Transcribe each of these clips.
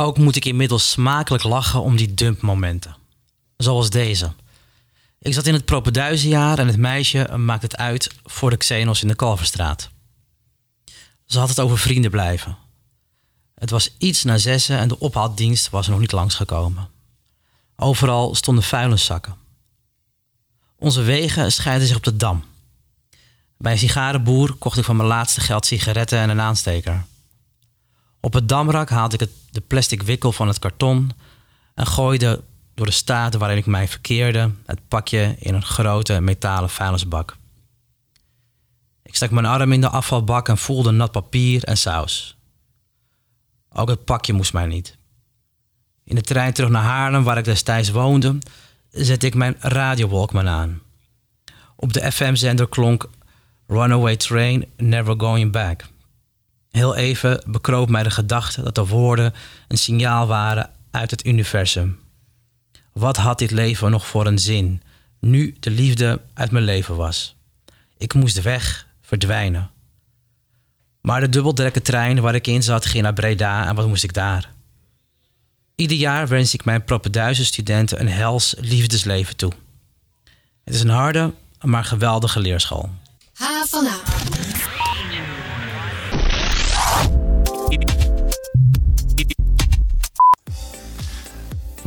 Ook moet ik inmiddels smakelijk lachen om die dumpmomenten. Zoals deze. Ik zat in het propenduizenjaar en het meisje maakt het uit voor de Xenos in de Kalverstraat. Ze had het over vrienden blijven. Het was iets na zessen en de ophaaldienst was nog niet langsgekomen. Overal stonden vuilniszakken. Onze wegen scheiden zich op de Dam. Bij een sigarenboer kocht ik van mijn laatste geld sigaretten en een aansteker. Op het damrak haalde ik de plastic wikkel van het karton en gooide door de staat waarin ik mij verkeerde het pakje in een grote metalen vuilnisbak. Ik stak mijn arm in de afvalbak en voelde nat papier en saus. Ook het pakje moest mij niet. In de trein terug naar Haarlem, waar ik destijds woonde, zette ik mijn radiowalkman aan. Op de FM-zender klonk Runaway Train, Never Going Back. Heel even bekroop mij de gedachte dat de woorden een signaal waren uit het universum. Wat had dit leven nog voor een zin, nu de liefde uit mijn leven was? Ik moest weg, verdwijnen. Maar de dubbeldrekke trein waar ik in zat ging naar Breda en wat moest ik daar? Ieder jaar wens ik mijn propenduizen studenten een hels liefdesleven toe. Het is een harde, maar geweldige leerschool. H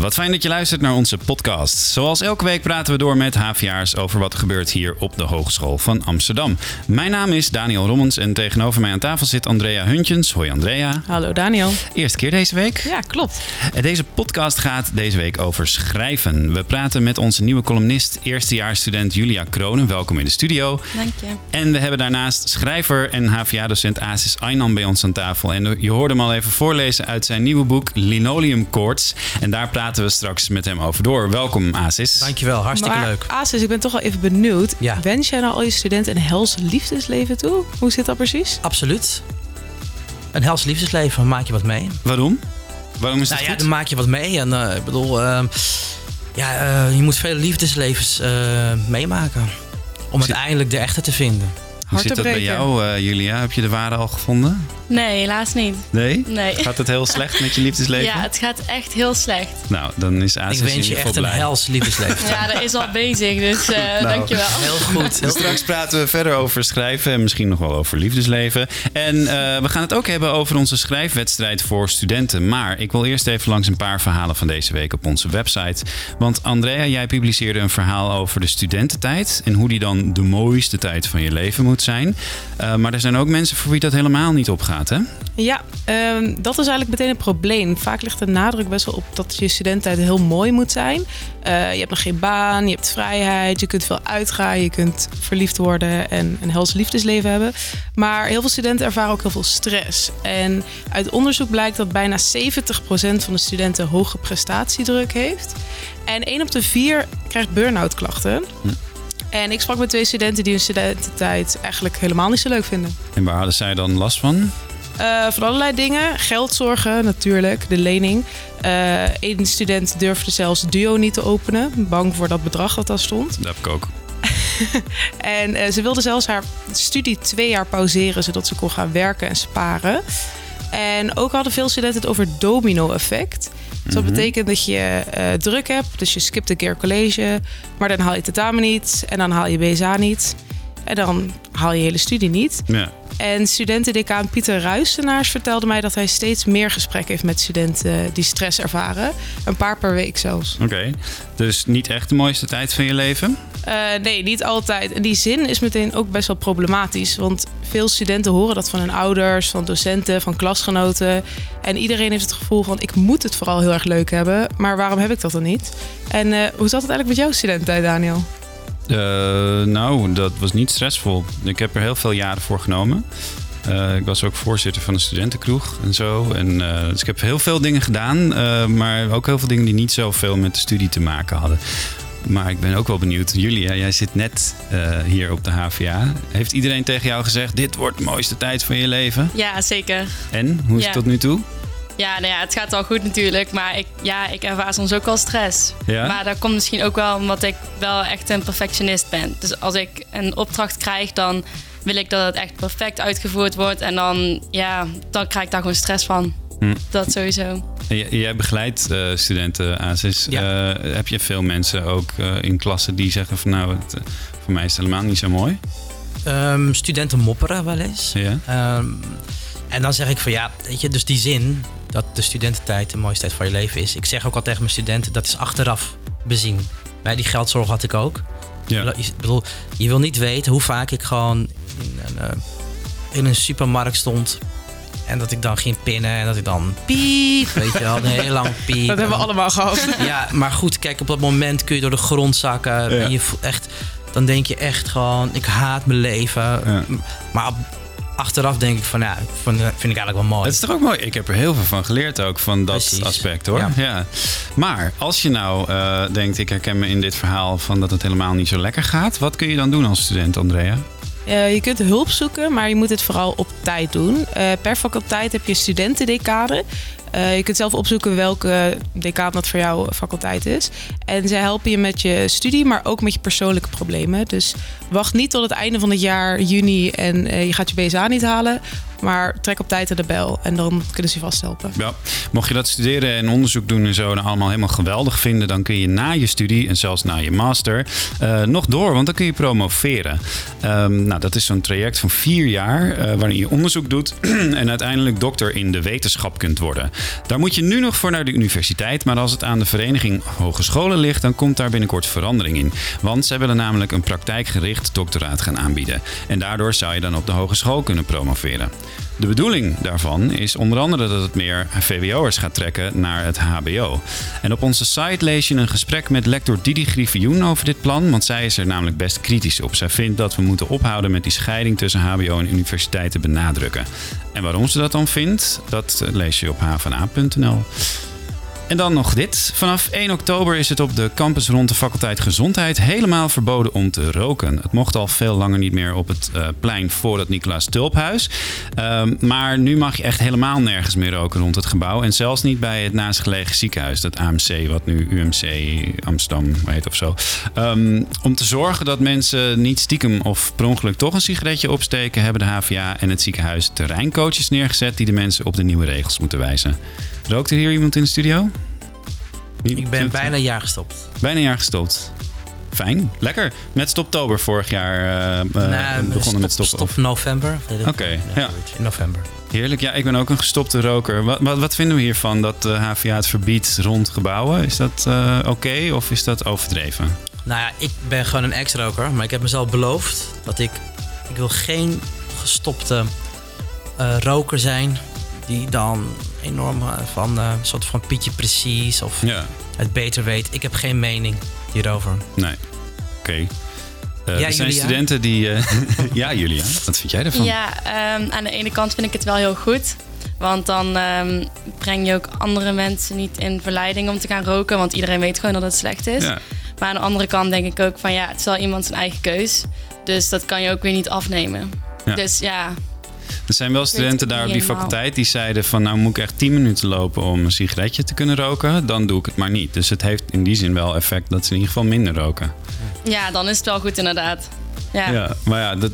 Wat fijn dat je luistert naar onze podcast. Zoals elke week praten we door met HVA'ers over wat er gebeurt hier op de Hogeschool van Amsterdam. Mijn naam is Daniel Rommens en tegenover mij aan tafel zit Andrea Huntjens. Hoi Andrea. Hallo Daniel. Eerste keer deze week. Ja, klopt. Deze podcast gaat deze week over schrijven. We praten met onze nieuwe columnist, eerstejaarsstudent Julia Kronen. Welkom in de studio. Dank je. En we hebben daarnaast schrijver en HVA-docent Asis Aynan bij ons aan tafel. En je hoorde hem al even voorlezen uit zijn nieuwe boek Linoleum Koorts. En daar praten we straks met hem over door. Welkom Asis. Dankjewel, hartstikke maar, leuk. Asis, ik ben toch wel even benieuwd. Ja. Wens jij nou al je studenten een hels liefdesleven toe? Hoe zit dat precies? Absoluut. Een hels liefdesleven, maak je wat mee. Waarom? Waarom is dat Nou ja, goed? dan maak je wat mee. En eh, ik bedoel, eh, ja, eh, je moet vele liefdeslevens eh, meemaken. Om Zit- uiteindelijk de echte te vinden. Hoe zit dat bij jou, Julia? Heb je de ware al gevonden? Nee, helaas niet. Nee? Nee. Gaat het heel slecht met je liefdesleven? Ja, het gaat echt heel slecht. Nou, dan is Asis ik wens je echt geval een blij. hels liefdesleven. Ja, dat is al bezig, dus eh Nou. dankjewel. Heel goed. Heel Straks praten we verder over schrijven en misschien nog wel over liefdesleven. En eh, we gaan het ook hebben over onze schrijfwedstrijd voor studenten. Maar ik wil eerst even langs een paar verhalen van deze week op onze website. Want Andrea, jij publiceerde een verhaal over de studententijd en hoe die dan de mooiste tijd van je leven moet zijn. Eh, maar er zijn ook mensen voor wie dat helemaal niet opgaat, hè? Ja, ehm, dat is eigenlijk meteen een probleem. Vaak ligt de nadruk best wel op dat je studententijd heel mooi moet zijn. Eh, je hebt nog geen baan, je hebt vrijheid, je kunt veel uitgaan, je kunt verliefd worden en een hels liefdesleven hebben. Maar heel veel studenten ervaren ook heel veel stress. En uit onderzoek blijkt dat bijna 70% van de studenten hoge prestatiedruk heeft. En 1 op de 4 krijgt burn-out klachten. En ik sprak met twee studenten die hun studententijd eigenlijk helemaal niet zo leuk vinden. En waar hadden zij dan last van? Eh, van allerlei dingen. Geldzorgen natuurlijk, de lening. Eén student durfde zelfs Duo niet te openen. Bang voor dat bedrag dat daar stond. Dat heb ik ook. En eh, ze wilde zelfs haar studie twee jaar pauzeren... zodat ze kon gaan werken en sparen. En ook hadden veel studenten het over domino-effect. Dus dat betekent dat je eh, druk hebt. Dus je skipt een keer college. Maar dan haal je tentamen niet. En dan haal je BSA niet. En dan haal je hele studie niet. Ja. En studentendecaan Pieter Ruistenaars vertelde mij dat hij steeds meer gesprekken heeft met studenten die stress ervaren. Een paar per week zelfs. Oké. Dus niet echt de mooiste tijd van je leven? Eh, nee, niet altijd. En die zin is meteen ook best wel problematisch. Want veel studenten horen dat van hun ouders, van docenten, van klasgenoten. En iedereen heeft het gevoel van ik moet het vooral heel erg leuk hebben. Maar waarom heb ik dat dan niet? En eh, hoe zat het eigenlijk met jouw studententijd, Daniel? Eh, nou, dat was niet stressvol. Ik heb er heel veel jaren voor genomen. Eh, ik was ook voorzitter van een studentenkroeg en zo. En, eh, dus ik heb heel veel dingen gedaan, maar ook heel veel dingen die niet zoveel met de studie te maken hadden. Maar ik ben ook wel benieuwd. Julia, jij zit net hier op de HVA. Heeft iedereen tegen jou gezegd: dit wordt de mooiste tijd van je leven? Ja, zeker. En hoe is Ja. het tot nu toe? Ja, nou ja, het gaat wel goed natuurlijk. Maar ik, ja, ik ervaar soms ook wel stress. Ja? Maar dat komt misschien ook wel omdat ik wel echt een perfectionist ben. Dus als ik een opdracht krijg, dan wil ik dat het echt perfect uitgevoerd wordt. En dan, ja, dan krijg ik daar gewoon stress van. Hm. Dat sowieso. J- jij begeleidt eh, studenten, Asis. Ja. Eh, heb je veel mensen ook eh, in klassen die zeggen van nou, het, eh, voor mij is het helemaal niet zo mooi? Ehm, studenten mopperen wel eens. Ja? Ehm, en dan zeg ik van ja, weet je, dus die zin dat de studententijd de mooiste tijd van je leven is. Ik zeg ook al tegen mijn studenten, dat is achteraf bezien. Bij die geldzorg had ik ook. Ja. Ik bedoel, je wil niet weten hoe vaak ik gewoon in een, eh, in een supermarkt stond. En dat ik dan ging pinnen en dat ik dan piep, weet je wel, een heel lang piep. Dat hebben we allemaal gehad. Ja, maar goed, kijk, op dat moment kun je door de grond zakken. En je voelt echt, dan denk je echt gewoon, ik haat mijn leven. Ja. Maar op- achteraf denk ik van, ja, vind, vind ik eigenlijk wel mooi. Het is toch ook mooi? Ik heb er heel veel van geleerd ook, van dat Precies. aspect hoor. Ja. Ja. Maar als je nou eh, denkt, ik herken me in dit verhaal van dat het helemaal niet zo lekker gaat. Wat kun je dan doen als student, Andrea? Eh, je kunt hulp zoeken, maar je moet het vooral op tijd doen. Eh, per faculteit heb je studentendecade. Eh, je kunt zelf opzoeken welke decaan dat voor jouw faculteit is. En zij helpen je met je studie, maar ook met je persoonlijke problemen. Dus wacht niet tot het einde van het jaar, juni, en eh, je gaat je BSA niet halen. Maar trek op tijd aan de bel en dan kunnen ze je vast helpen. Ja, mocht je dat studeren en onderzoek doen en zo nou allemaal helemaal geweldig vinden, dan kun je na je studie en zelfs na je master eh, nog door, want dan kun je promoveren. Ehm, nou, dat is zo'n traject van vier jaar waarin je onderzoek doet en uiteindelijk dokter in de wetenschap kunt worden. Daar moet je nu nog voor naar de universiteit, maar als het aan de vereniging hogescholen ligt, dan komt daar binnenkort verandering in. Want zij willen namelijk een praktijkgericht doctoraat gaan aanbieden. En daardoor zou je dan op de hogeschool kunnen promoveren. De bedoeling daarvan is onder andere dat het meer VWO'ers gaat trekken naar het HBO. En op onze site lees je een gesprek met lector Didi Griffioen over dit plan, want zij is er namelijk best kritisch op. Zij vindt dat we moeten ophouden met die scheiding tussen HBO en universiteit te benadrukken. En waarom ze dat dan vindt, dat lees je op hvna.nl. En dan nog dit. Vanaf 1 oktober is het op de campus rond de faculteit Gezondheid helemaal verboden om te roken. Het mocht al veel langer niet meer op het eh, plein voor het Nicolaas Tulphuis. Ehm, maar nu mag je echt helemaal nergens meer roken rond het gebouw. En zelfs niet bij het naastgelegen ziekenhuis, dat AMC, wat nu UMC Amsterdam heet of zo. Ehm, om te zorgen dat mensen niet stiekem of per ongeluk toch een sigaretje opsteken, hebben de HVA en het ziekenhuis terreincoaches neergezet die de mensen op de nieuwe regels moeten wijzen. Rookt er hier iemand in de studio? Ik ben bijna een jaar gestopt. Bijna een jaar gestopt. Fijn, lekker. Met Stoptober vorig jaar Nou, begonnen met stop, stoppen. stop november. Oké, ja. In november. Heerlijk. Ja, ik ben ook een gestopte roker. Wat, wat, wat vinden we hiervan dat de HVA het verbiedt rond gebouwen? Is dat eh, oké of is dat overdreven? Nou ja, ik ben gewoon een ex-roker. Maar ik heb mezelf beloofd dat ik... Ik wil geen gestopte roker zijn... die dan enorm eh, van eh, een soort van Pietje Precies... of Ja, het beter weet. Ik heb geen mening hierover. nee. Oké. Eh, Ja, er zijn Julia? studenten die... eh, ja, Julia. Wat vind jij ervan? Ja, ehm, aan de ene kant vind ik het wel heel goed. Want dan ehm, breng je ook andere mensen niet in verleiding om te gaan roken. Want iedereen weet gewoon dat het slecht is. Ja. Maar aan de andere kant denk ik ook van ja, het is wel iemand zijn eigen keus. Dus dat kan je ook weer niet afnemen. Ja. Dus ja, Er zijn wel studenten daar op die helemaal. faculteit die zeiden van... nou moet ik echt 10 minuten lopen om een sigaretje te kunnen roken. Dan doe ik het maar niet. Dus het heeft in die zin wel effect dat ze in ieder geval minder roken. ja, dan is het wel goed inderdaad. Ja. Ja, maar ja, dat,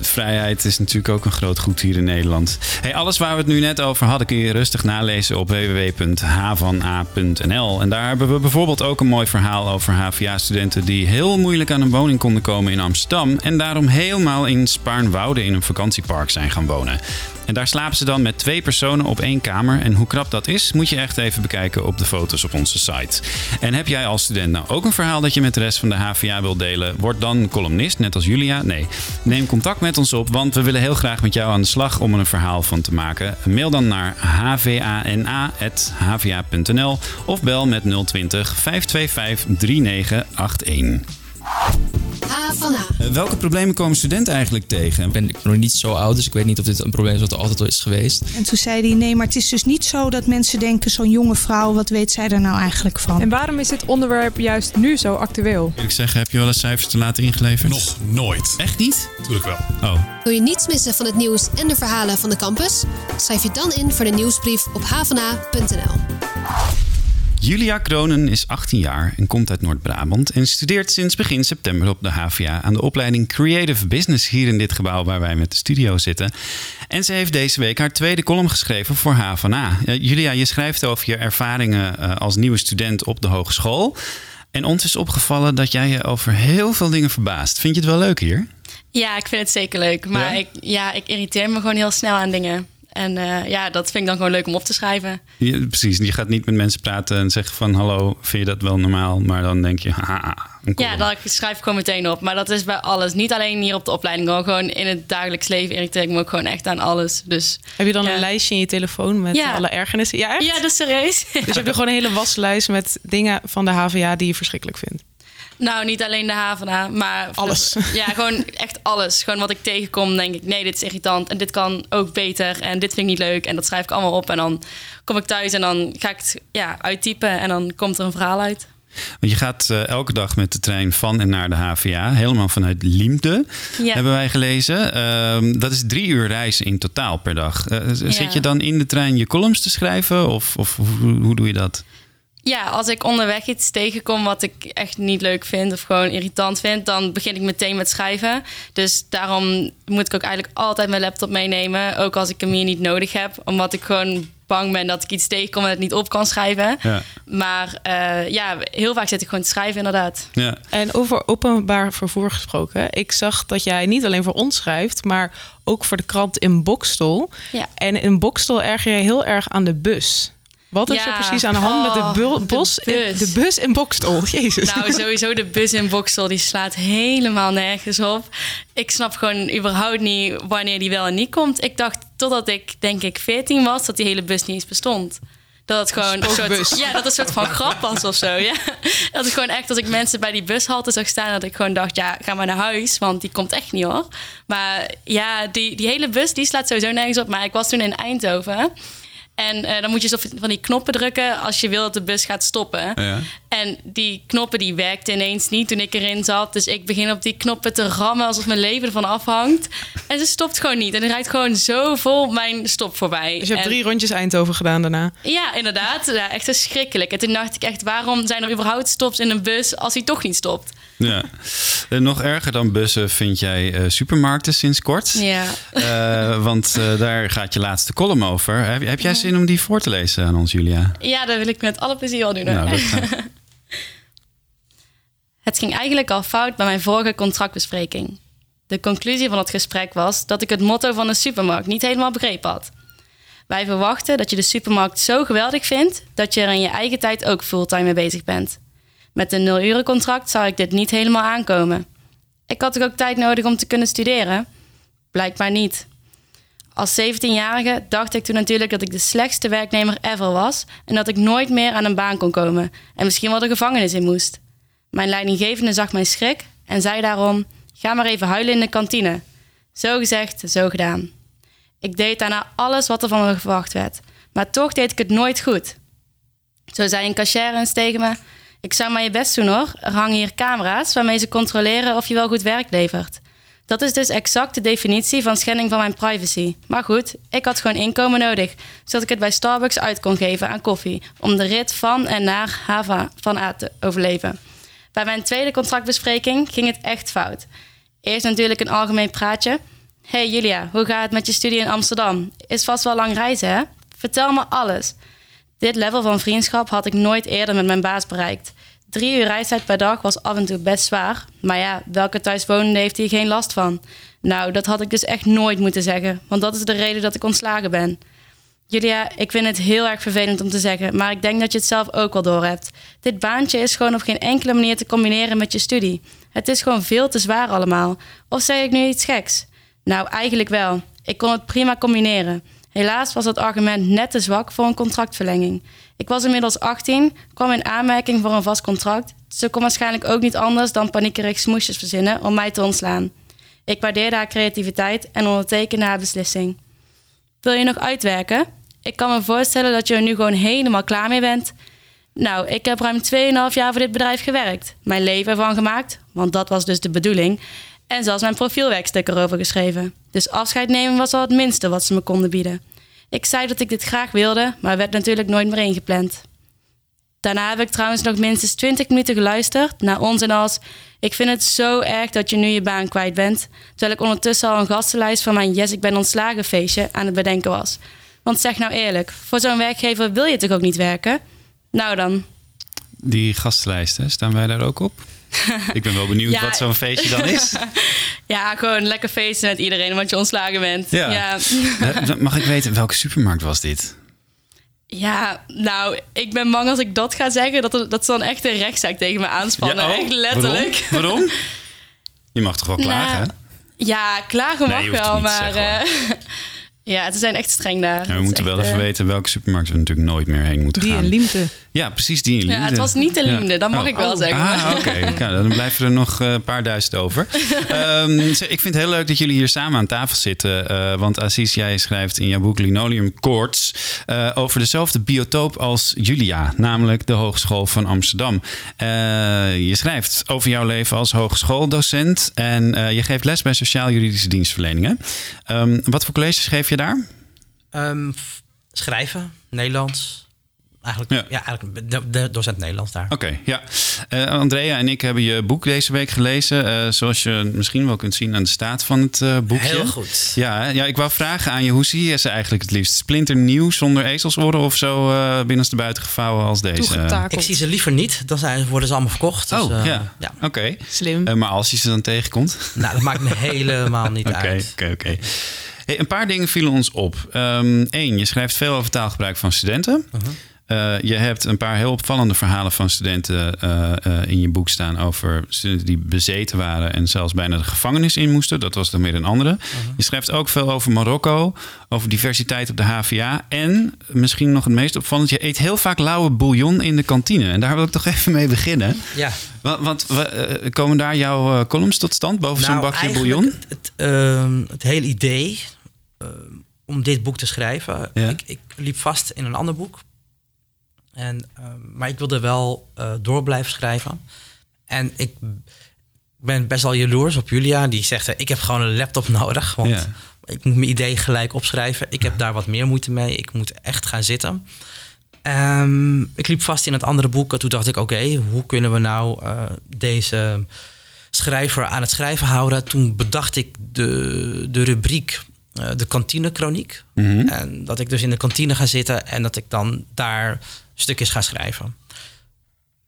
vrijheid is natuurlijk ook een groot goed hier in Nederland. Hey, alles waar we het nu net over hadden kun je rustig nalezen op www.havana.nl. En daar hebben we bijvoorbeeld ook een mooi verhaal over HVA-studenten die heel moeilijk aan een woning konden komen in Amsterdam. En daarom helemaal in Spaarnwoude in een vakantiepark zijn gaan wonen. En daar slapen ze dan met twee personen op één kamer. En hoe krap dat is, moet je echt even bekijken op de foto's op onze site. En heb jij als student nou ook een verhaal dat je met de rest van de HVA wilt delen? Word dan columnist, net als Julia. Nee, neem contact met ons op, want we willen heel graag met jou aan de slag om er een verhaal van te maken. Mail dan naar hvana.hva.nl of bel met 020 525 3981. H van H. Eh, welke problemen komen studenten eigenlijk tegen? Ik ben nog niet zo oud, dus ik weet niet of dit een probleem is wat er altijd al is geweest. En toen zei hij: Nee, maar het is dus niet zo dat mensen denken: zo'n jonge vrouw, wat weet zij er nou eigenlijk van? En waarom is dit onderwerp juist nu zo actueel? Wil ik zeggen, heb je wel eens cijfers te laten ingeleverd? Nog nooit. Echt niet? Natuurlijk wel. Oh. Wil je niets missen van het nieuws en de verhalen van de campus? Schrijf je dan in voor de nieuwsbrief op havana.nl. Julia Kronen is 18 jaar en komt uit Noord-Brabant en studeert sinds begin september op de HVA aan de opleiding Creative Business hier in dit gebouw waar wij met de studio zitten. En ze heeft deze week haar tweede column geschreven voor HVA. Julia, je schrijft over je ervaringen eh, als nieuwe student op de hogeschool. En ons is opgevallen dat jij je over heel veel dingen verbaast. Vind je het wel leuk hier? Ja, ik vind het zeker leuk. Maar ja? Ik, ja, ik irriteer me gewoon heel snel aan dingen. En uh, ja, dat vind ik dan gewoon leuk om op te schrijven. Ja, precies, je gaat niet met mensen praten en zeggen van hallo, vind je dat wel normaal? Maar dan denk je, haha. Ja, dan schrijf ik gewoon meteen op. Maar dat is bij alles. Niet alleen hier op de opleiding, hoor. gewoon in het dagelijks leven irriteer ik me ook gewoon echt aan alles. Dus, heb je dan een lijstje in je telefoon met ja. alle ergernissen? Ja, echt? ja, dat is serieus. Dus je hebt gewoon een hele waslijst met dingen van de HVA die je verschrikkelijk vindt. Nou, niet alleen de HVA, maar... Alles. Ja, gewoon echt alles. Gewoon wat ik tegenkom, denk ik, nee, dit is irritant. En dit kan ook beter. En dit vind ik niet leuk. En dat schrijf ik allemaal op. En dan kom ik thuis en dan ga ik het ja, uittypen. En dan komt er een verhaal uit. Want je gaat uh, elke dag met de trein van en naar de HVA. Helemaal vanuit Liemde, ja. hebben wij gelezen. Uh, dat is drie uur reizen in totaal per dag. Uh, ja. Zit je dan in de trein je columns te schrijven? Of, of hoe, hoe doe je dat? Ja, als ik onderweg iets tegenkom wat ik echt niet leuk vind of gewoon irritant vind, dan begin ik meteen met schrijven. Dus daarom moet ik ook eigenlijk altijd mijn laptop meenemen, ook als ik hem hier niet nodig heb, omdat ik gewoon bang ben dat ik iets tegenkom en het niet op kan schrijven. Ja. Maar uh, ja, heel vaak zit ik gewoon te schrijven, inderdaad. Ja. En over openbaar vervoer gesproken. Ik zag dat jij niet alleen voor ons schrijft, maar ook voor de krant in Bokstel. Ja. En in Bokstel erger je heel erg aan de bus. Wat is er precies aan de hand met de, Oh, bus, de bus in Bokstel? Jezus. Nou, sowieso de bus in Bokstel, die slaat helemaal nergens op. Ik snap gewoon überhaupt niet wanneer die wel en niet komt. Ik dacht totdat ik, denk ik, 14 was, dat die hele bus niet eens bestond. Dat het gewoon een soort, ja, dat het een soort van grap was of zo. Ja. Dat ik gewoon echt, als ik mensen bij die bushalte zag staan, dat ik gewoon dacht, ja, ga maar naar huis, want die komt echt niet hoor. Maar ja, die, die hele bus, die slaat sowieso nergens op. Maar ik was toen in Eindhoven. En uh, dan moet je zo van die knoppen drukken als je wil dat de bus gaat stoppen. Ja. En die knoppen die werkten ineens niet toen ik erin zat. Dus ik begin op die knoppen te rammen alsof mijn leven ervan afhangt. En ze stopt gewoon niet. En er rijdt gewoon zo vol mijn stop voorbij. Dus je hebt en, drie rondjes Eindhoven gedaan daarna? Ja, inderdaad. Ja, echt verschrikkelijk. En toen dacht ik echt, waarom zijn er überhaupt stops in een bus als hij toch niet stopt? Ja. En nog erger dan bussen vind jij uh, supermarkten sinds kort. Ja. Uh, want uh, daar gaat je laatste column over. Heb, heb jij zin om die voor te lezen aan ons, Julia? Ja, dat wil ik met alle plezier al doen. Nou, dat het ging eigenlijk al fout bij mijn vorige contractbespreking. De conclusie van het gesprek was dat ik het motto van de supermarkt niet helemaal begrepen had. Wij verwachten dat je de supermarkt zo geweldig vindt dat je er in je eigen tijd ook fulltime mee bezig bent. Met een nul-uren-contract zou ik dit niet helemaal aankomen. Ik had ook tijd nodig om te kunnen studeren? Blijkbaar niet. Als 17-jarige dacht ik toen natuurlijk dat ik de slechtste werknemer ever was en dat ik nooit meer aan een baan kon komen en misschien wel de gevangenis in moest. Mijn leidinggevende zag mijn schrik en zei daarom: Ga maar even huilen in de kantine. Zo gezegd, zo gedaan. Ik deed daarna alles wat er van me verwacht werd, maar toch deed ik het nooit goed. Zo zei een cashier eens tegen me: Ik zou maar je best doen hoor. Er hangen hier camera's waarmee ze controleren of je wel goed werk levert. Dat is dus exact de definitie van schending van mijn privacy. Maar goed, ik had gewoon inkomen nodig, zodat ik het bij Starbucks uit kon geven aan koffie, om de rit van en naar Hava van A te overleven. Bij mijn tweede contractbespreking ging het echt fout. Eerst natuurlijk een algemeen praatje. Hey Julia, hoe gaat het met je studie in Amsterdam? Is vast wel lang reizen, hè? Vertel me alles. Dit level van vriendschap had ik nooit eerder met mijn baas bereikt. Drie uur reistijd per dag was af en toe best zwaar. Maar ja, welke thuiswonende heeft hier geen last van? Nou, dat had ik dus echt nooit moeten zeggen. Want dat is de reden dat ik ontslagen ben. Julia, ik vind het heel erg vervelend om te zeggen, maar ik denk dat je het zelf ook wel doorhebt. Dit baantje is gewoon op geen enkele manier te combineren met je studie. Het is gewoon veel te zwaar allemaal. Of zeg ik nu iets geks? Nou, eigenlijk wel. Ik kon het prima combineren. Helaas was dat argument net te zwak voor een contractverlenging. Ik was inmiddels 18, kwam in aanmerking voor een vast contract. Ze kon waarschijnlijk ook niet anders dan paniekerig smoesjes verzinnen om mij te ontslaan. Ik waardeerde haar creativiteit en ondertekende haar beslissing. Wil je nog uitwerken? Ik kan me voorstellen dat je er nu gewoon helemaal klaar mee bent. Nou, ik heb ruim 2,5 jaar voor dit bedrijf gewerkt. Mijn leven ervan gemaakt, want dat was dus de bedoeling. En zelfs mijn profielwerkstuk erover geschreven. Dus afscheid nemen was al het minste wat ze me konden bieden. Ik zei dat ik dit graag wilde, maar werd natuurlijk nooit meer ingepland. Daarna heb ik trouwens nog minstens 20 minuten geluisterd naar onzin als... Ik vind het zo erg dat je nu je baan kwijt bent. Terwijl ik ondertussen al een gastenlijst van mijn Yes, ik ben ontslagen feestje aan het bedenken was. Want zeg nou eerlijk, voor zo'n werkgever wil je toch ook niet werken? Nou dan. Die gastenlijsten, staan wij daar ook op? Ik ben wel benieuwd Ja. wat zo'n feestje dan is. Ja, gewoon lekker feesten met iedereen, want je ontslagen bent. Ja. ja. Eh, Mag ik weten, welke supermarkt was dit? Ja, nou, ik ben bang als ik dat ga zeggen, dat, er- dat ze dan echt een rechtszaak tegen me aanspannen. Ja, oh, echt letterlijk. Waarom? Waarom? Je mag toch wel klagen? Nou, Ja, klagen Nee, mag je hoeft het wel, maar... zeggen, eh, ja, ze zijn echt streng daar. Ja, we moeten wel echt, even eh, weten welke supermarkt we natuurlijk nooit meer heen moeten Die gaan. in Liemte. Ja, precies die in Ja, het was niet de Liemde, dat mag ik wel zeggen. Ah, oké. Ja, dan blijven er nog eh, een paar duizend over. Ehm, zeg, ik vind het heel leuk dat jullie hier samen aan tafel zitten. eh, want Aziz, jij schrijft in jouw boek Linoleum Koorts... eh, over dezelfde biotoop als Julia, namelijk de Hogeschool van Amsterdam. Eh, je schrijft over jouw leven als hogeschooldocent... en eh, je geeft les bij sociaal-juridische dienstverleningen. Ehm, wat voor colleges geef je daar? Ehm, schrijven, Nederlands. Eigenlijk, ja. eigenlijk de, de docent Nederlands daar. Oké, ja. Eh, Andrea en ik hebben je boek deze week gelezen. eh, zoals je misschien wel kunt zien aan de staat van het eh, boekje. Heel goed. Ja, ja, ik wou vragen aan je, hoe zie je ze eigenlijk het liefst? Splinternieuw, zonder ezelsoren of zo uh, binnenste buiten gevouwen als deze? Ik zie ze liever niet, dan zijn, worden ze allemaal verkocht. Dus, oh, eh, ja. ja. Oké. Slim. Uh, maar als je ze dan tegenkomt? Nou, dat maakt me helemaal niet uit. Oké, oké. Hey, een paar dingen vielen ons op. Eén, je schrijft veel over taalgebruik van studenten. Uh-huh. Uh, je hebt een paar heel opvallende verhalen van studenten uh, uh, in je boek staan over studenten die bezeten waren en zelfs bijna de gevangenis in moesten. Dat was dan weer een andere. Uh-huh. Je schrijft ook veel over Marokko, over diversiteit op de HVA en misschien nog het meest opvallend, je eet heel vaak lauwe bouillon in de kantine. En daar wil ik toch even mee beginnen. Ja. Want, want komen daar jouw columns tot stand boven nou, zo'n bakje bouillon? Het, het, uh, het hele idee uh, om dit boek te schrijven, ja. ik, ik liep vast in een ander boek. En, uh, maar ik wilde wel uh, door blijven schrijven. En ik ben best wel jaloers op Julia. Die zegt, ik heb gewoon een laptop nodig. Want ja. ik moet mijn idee gelijk opschrijven. Ik heb daar wat meer moeite mee. Ik moet echt gaan zitten. Um, ik liep vast in het andere boek. En toen dacht ik, oké, okay, hoe kunnen we nou uh, deze schrijver aan het schrijven houden? Toen bedacht ik de, de rubriek uh, de kantinekroniek. Mm -hmm. En dat ik dus in de kantine ga zitten en dat ik dan daar stukjes ga schrijven.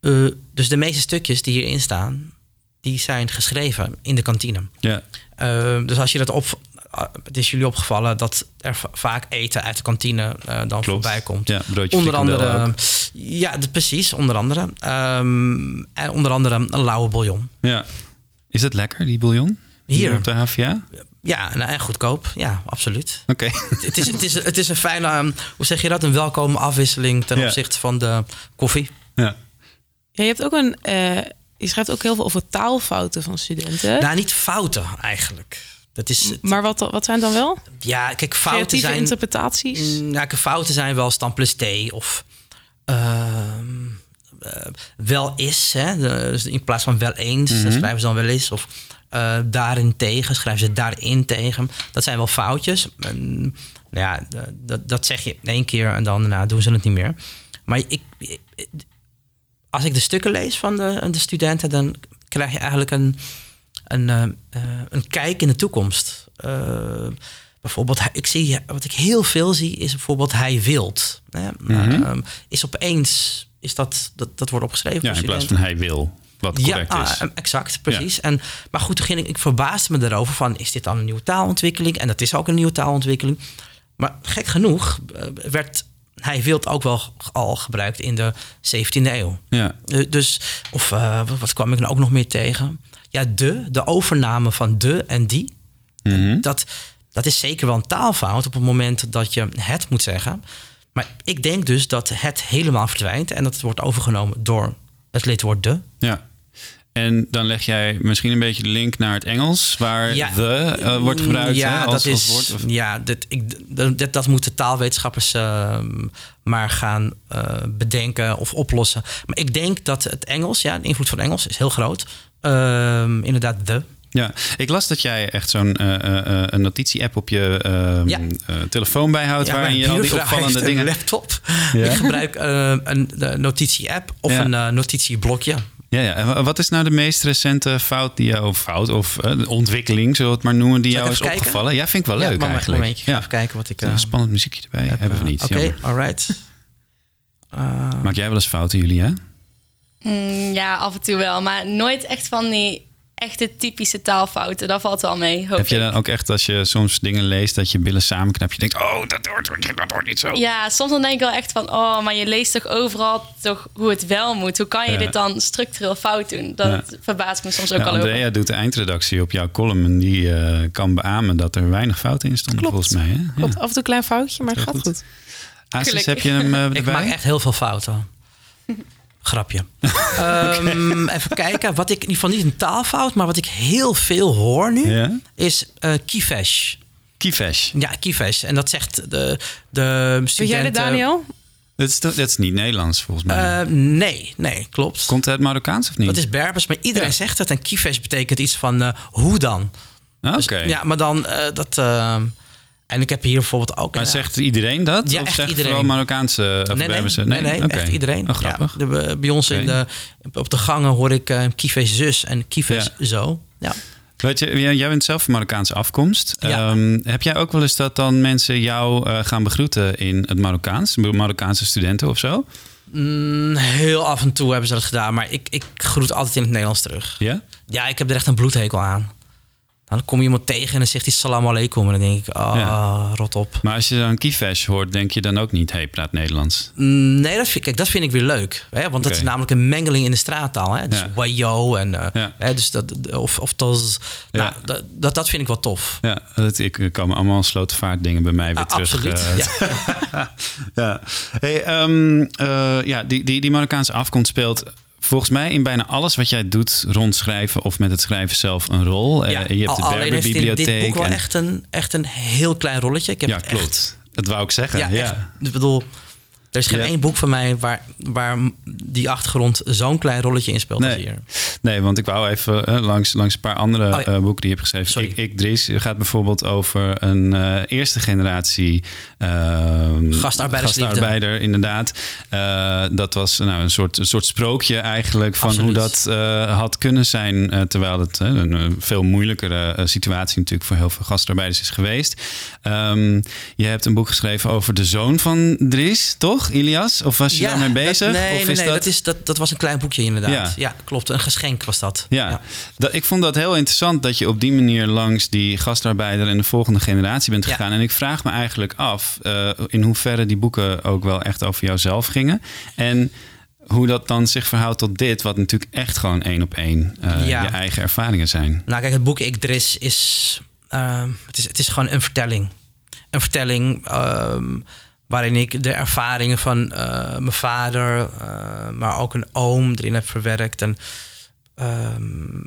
Uh, dus de meeste stukjes die hierin staan, die zijn geschreven in de kantine. Ja. Uh, dus als je dat op. Het is jullie opgevallen dat er vaak eten uit de kantine uh, dan Klopt. voorbij komt. Ja, onder andere. Ook. Ja, precies, onder andere. Um, en onder andere een lauwe bouillon. Ja. Is dat lekker, die bouillon? Hier. Hier op de HVA? Ja, nou, en goedkoop. Ja, absoluut. Oké. Okay. het, is, het, is, het is een fijne, um, hoe zeg je dat? Een welkome afwisseling ten ja. opzichte van de koffie. Ja. ja je hebt ook een. Uh, je schrijft ook heel veel over taalfouten van studenten. Nou, niet fouten eigenlijk. Dat is, maar wat, wat zijn dan wel? Ja, kijk, fouten Creatieve zijn. interpretaties. Nou, kijk, fouten zijn wel stam plus T of. Uh, uh, wel is, hè? Dus in plaats van wel eens, mm -hmm. schrijven ze dan wel eens. Of uh, daarin tegen, schrijven ze daarin tegen. Dat zijn wel foutjes. En, nou ja, dat, dat zeg je één keer en dan nou, doen ze het niet meer. Maar ik, als ik de stukken lees van de, de studenten, dan krijg je eigenlijk een, een, uh, een kijk in de toekomst. Uh, bijvoorbeeld, ik zie, wat ik heel veel zie, is bijvoorbeeld hij wilt. Hè? Mm Mhm. -hmm. is opeens, is dat, dat, dat wordt opgeschreven. Ja, in plaats van hij wil. Wat correct ja, is. Ah, exact, precies. Ja. En, maar goed, toen ging ik, ik verbaasde me erover van... is dit dan een nieuwe taalontwikkeling? En dat is ook een nieuwe taalontwikkeling. Maar gek genoeg uh, werd hij wilt ook wel al gebruikt in de 17e eeuw. Ja. Uh, dus, of uh, wat kwam ik nou ook nog meer tegen? Ja, de, de overname van de en die. Mm -hmm. dat, dat is zeker wel een taalfout op het moment dat je het moet zeggen. Maar ik denk dus dat het helemaal verdwijnt... en dat het wordt overgenomen door het lidwoord de. Ja. En dan leg jij misschien een beetje de link naar het Engels, waar ja. the uh, wordt gebruikt ja, hè, als, dat is, als woord. Of? Ja, dit, ik, dat, dat moeten taalwetenschappers uh, maar gaan uh, bedenken of oplossen. Maar ik denk dat het Engels, ja, de invloed van Engels is heel groot. Uh, inderdaad, the. Ja, ik las dat jij echt zo'n eh, eh, eh, notitie-app op je ehm, Ja. eh, telefoon bijhoudt... Ja, waarin je al die opvallende dingen... Laptop. Ja? Ik gebruik eh, een notitie-app of een eh, notitieblokje. Ja, ja. En wa- wat is nou de meest recente fout die jou... Fout of eh, ontwikkeling, zullen we het maar noemen... die Zal jou is kijken? opgevallen? Ja, vind ik wel Ja, leuk eigenlijk. ga ja. even kijken wat ik... eh, Een spannend muziekje erbij heb, hebben we eh, niet. Oké, alright. Maak jij wel eens fouten, jullie, hè? Mm, ja, af en toe wel. Maar nooit echt van die echte typische taalfouten. Dat valt wel mee, hoop Heb je ik. dan ook echt, als je soms dingen leest... dat je billen samenknapt, je denkt... oh, dat hoort, dat hoort niet zo. Ja, soms dan denk ik wel echt van... oh, maar je leest toch overal toch hoe het wel moet. Hoe kan je Ja. dit dan structureel fout doen? Dat Ja. verbaast me soms ook Ja, al over. Andrea doet de eindredactie op jouw column... en die eh, kan beamen dat er weinig fouten in stonden, Klopt. volgens mij. Hè? Klopt, af en toe een klein foutje, maar het gaat goed. goed. Gelukkig. heb je hem eh, ik maak echt heel veel fouten. Grapje. Ehm, even kijken. Wat ik in ieder geval niet een taalfout, maar wat ik heel veel hoor nu, Ja? is eh kivesh. Kivesh. Ja, kivesh. En dat zegt de, de studenten... Weet jij dit, Daniel? Dat is, dat is niet Nederlands, volgens mij. Eh, nee, nee, klopt. Komt het uit Marokkaans of niet? Dat is Berbers, maar iedereen Ja. zegt het. En kivesh betekent iets van eh, hoe dan. Ah, Dus, Oké. ja, maar dan eh, dat... eh, en ik heb hier bijvoorbeeld ook... Maar eh, zegt iedereen dat? Ja, of echt zegt iedereen. vooral Marokkaanse nee, nee, nee, echt iedereen. Oh, grappig. Ja, de- bij ons in de, op de gangen hoor ik eh kivesh zus en kivesh Ja. zo. Ja. Weet je, jij jij bent zelf van Marokkaanse afkomst. Ja. Ehm, heb jij ook wel eens dat dan mensen jou eh, gaan begroeten in het Marokkaans? Marokkaanse studenten of zo? Mm, heel af en toe hebben ze dat gedaan, maar ik, ik groet altijd in het Nederlands terug. Ja? Ja, ik heb er echt een bloedhekel aan. Dan kom je iemand tegen en dan zegt hij salam alaikum. En dan denk ik, ah, Ja. rot op. Maar als je dan Kivesh hoort, denk je dan ook niet... hey, praat Nederlands. Mm, Nee, dat vind, kijk, dat vind ik weer leuk. Hè? Want dat is namelijk een mengeling in de straattaal. Hè? Dus Ja. en... eh, Ja. hè, dus dat, of of. Nou, dat, dat, dat vind ik wel tof. Ja, dat, ik er komen allemaal slotenvaart dingen bij mij weer Ah, terug. absoluut. eh, ja. ja. Hey, ehm, eh, ja, die, die, die Marokkaanse afkomst speelt volgens mij in bijna alles wat jij doet rond schrijven of met het schrijven zelf een rol. Eh, Ja, je hebt al- de in Berberbibliotheek. dit boek wel en- echt een, echt een heel klein rolletje. Ik heb ja, het klopt. Echt, Dat wou ik zeggen. ja, Ja, echt. Ik bedoel, er is geen Ja. één boek van mij waar, waar die achtergrond zo'n klein rolletje in speelt Nee. hier. Nee, want ik wou even eh, langs, langs een paar andere Oh ja. eh, boeken die je hebt geschreven. Sorry. Ik, ik Dries, gaat bijvoorbeeld over een eh, eerste generatie ehm, gastarbeider, inderdaad. Dat was nou, een, soort, een soort sprookje eigenlijk van Absoluut. hoe dat had kunnen zijn. terwijl het een veel moeilijkere situatie natuurlijk voor heel veel gastarbeiders is geweest. Ehm, je hebt een boek geschreven over de zoon van Dries, toch, Ilias? Of was je daarmee dat- bezig? nee, of nee, is nee, dat... dat, is, dat, dat was een klein boekje inderdaad. Ja. Ja, klopt. Een geschenk was dat. Ja, Dat, ik vond dat heel interessant dat je op die manier langs die gastarbeider en de volgende generatie bent Ja. gegaan. En ik vraag me eigenlijk af eh, in hoeverre die boeken ook wel echt over jouzelf gingen. En hoe dat dan zich verhoudt tot dit, wat natuurlijk echt gewoon één op één eh, Ja. je eigen ervaringen zijn. Nou, kijk, het boek Ik Dris is, ehm, het is. Het is gewoon een vertelling. Een vertelling ehm, waarin ik de ervaringen van eh, mijn vader, eh, maar ook een oom erin heb verwerkt. En ehm,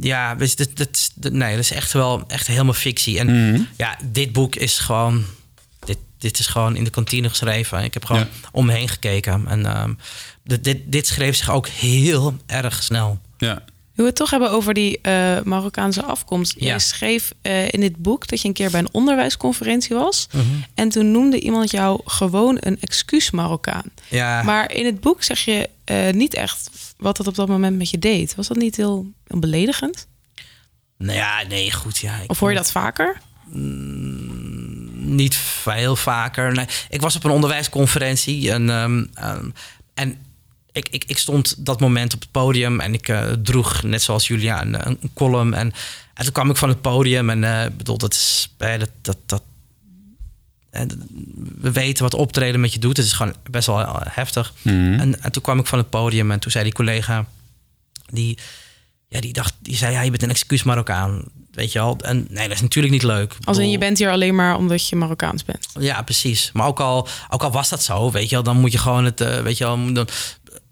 ja, dus dit, dit, dit- nee, dat is echt wel echt helemaal fictie. En Mhm. ja, dit boek is gewoon. Dit, dit is gewoon in de kantine geschreven. Ik heb gewoon Ja. om me heen gekeken. En ehm, dit, dit, dit schreef zich ook heel erg snel. Ja, we het toch hebben over die eh, Marokkaanse afkomst. Ja. Jij schreef eh, in dit boek dat je een keer bij een onderwijsconferentie was. Mhm. En toen noemde iemand jou gewoon een excuus Marokkaan. Ja. Maar in het boek zeg je eh, niet echt wat het op dat moment met je deed. Was dat niet heel, heel beledigend? Nou ja, nee, goed. Ja, ik Of hoor je dat vaker? Niet veel vaker. Nee, ik was op een onderwijsconferentie en, ehm, ehm, en ik, ik, ik stond dat moment op het podium en ik eh, droeg, net zoals Julia, een, een column. En, en toen kwam ik van het podium en eh, ik bedoel, dat is eh, dat, dat, dat, we weten wat optreden met je doet. Het is gewoon best wel heftig. Mhm. En, en toen kwam ik van het podium en toen zei die collega, die, ja, die dacht, die zei, ja, je bent een excuus Marokkaan. Weet je al? En nee, dat is natuurlijk niet leuk. Als in je bent hier alleen maar omdat je Marokkaans bent. ja, precies. Maar ook al, ook al was dat zo, weet je wel, dan moet je gewoon het, eh, weet je wel, dan,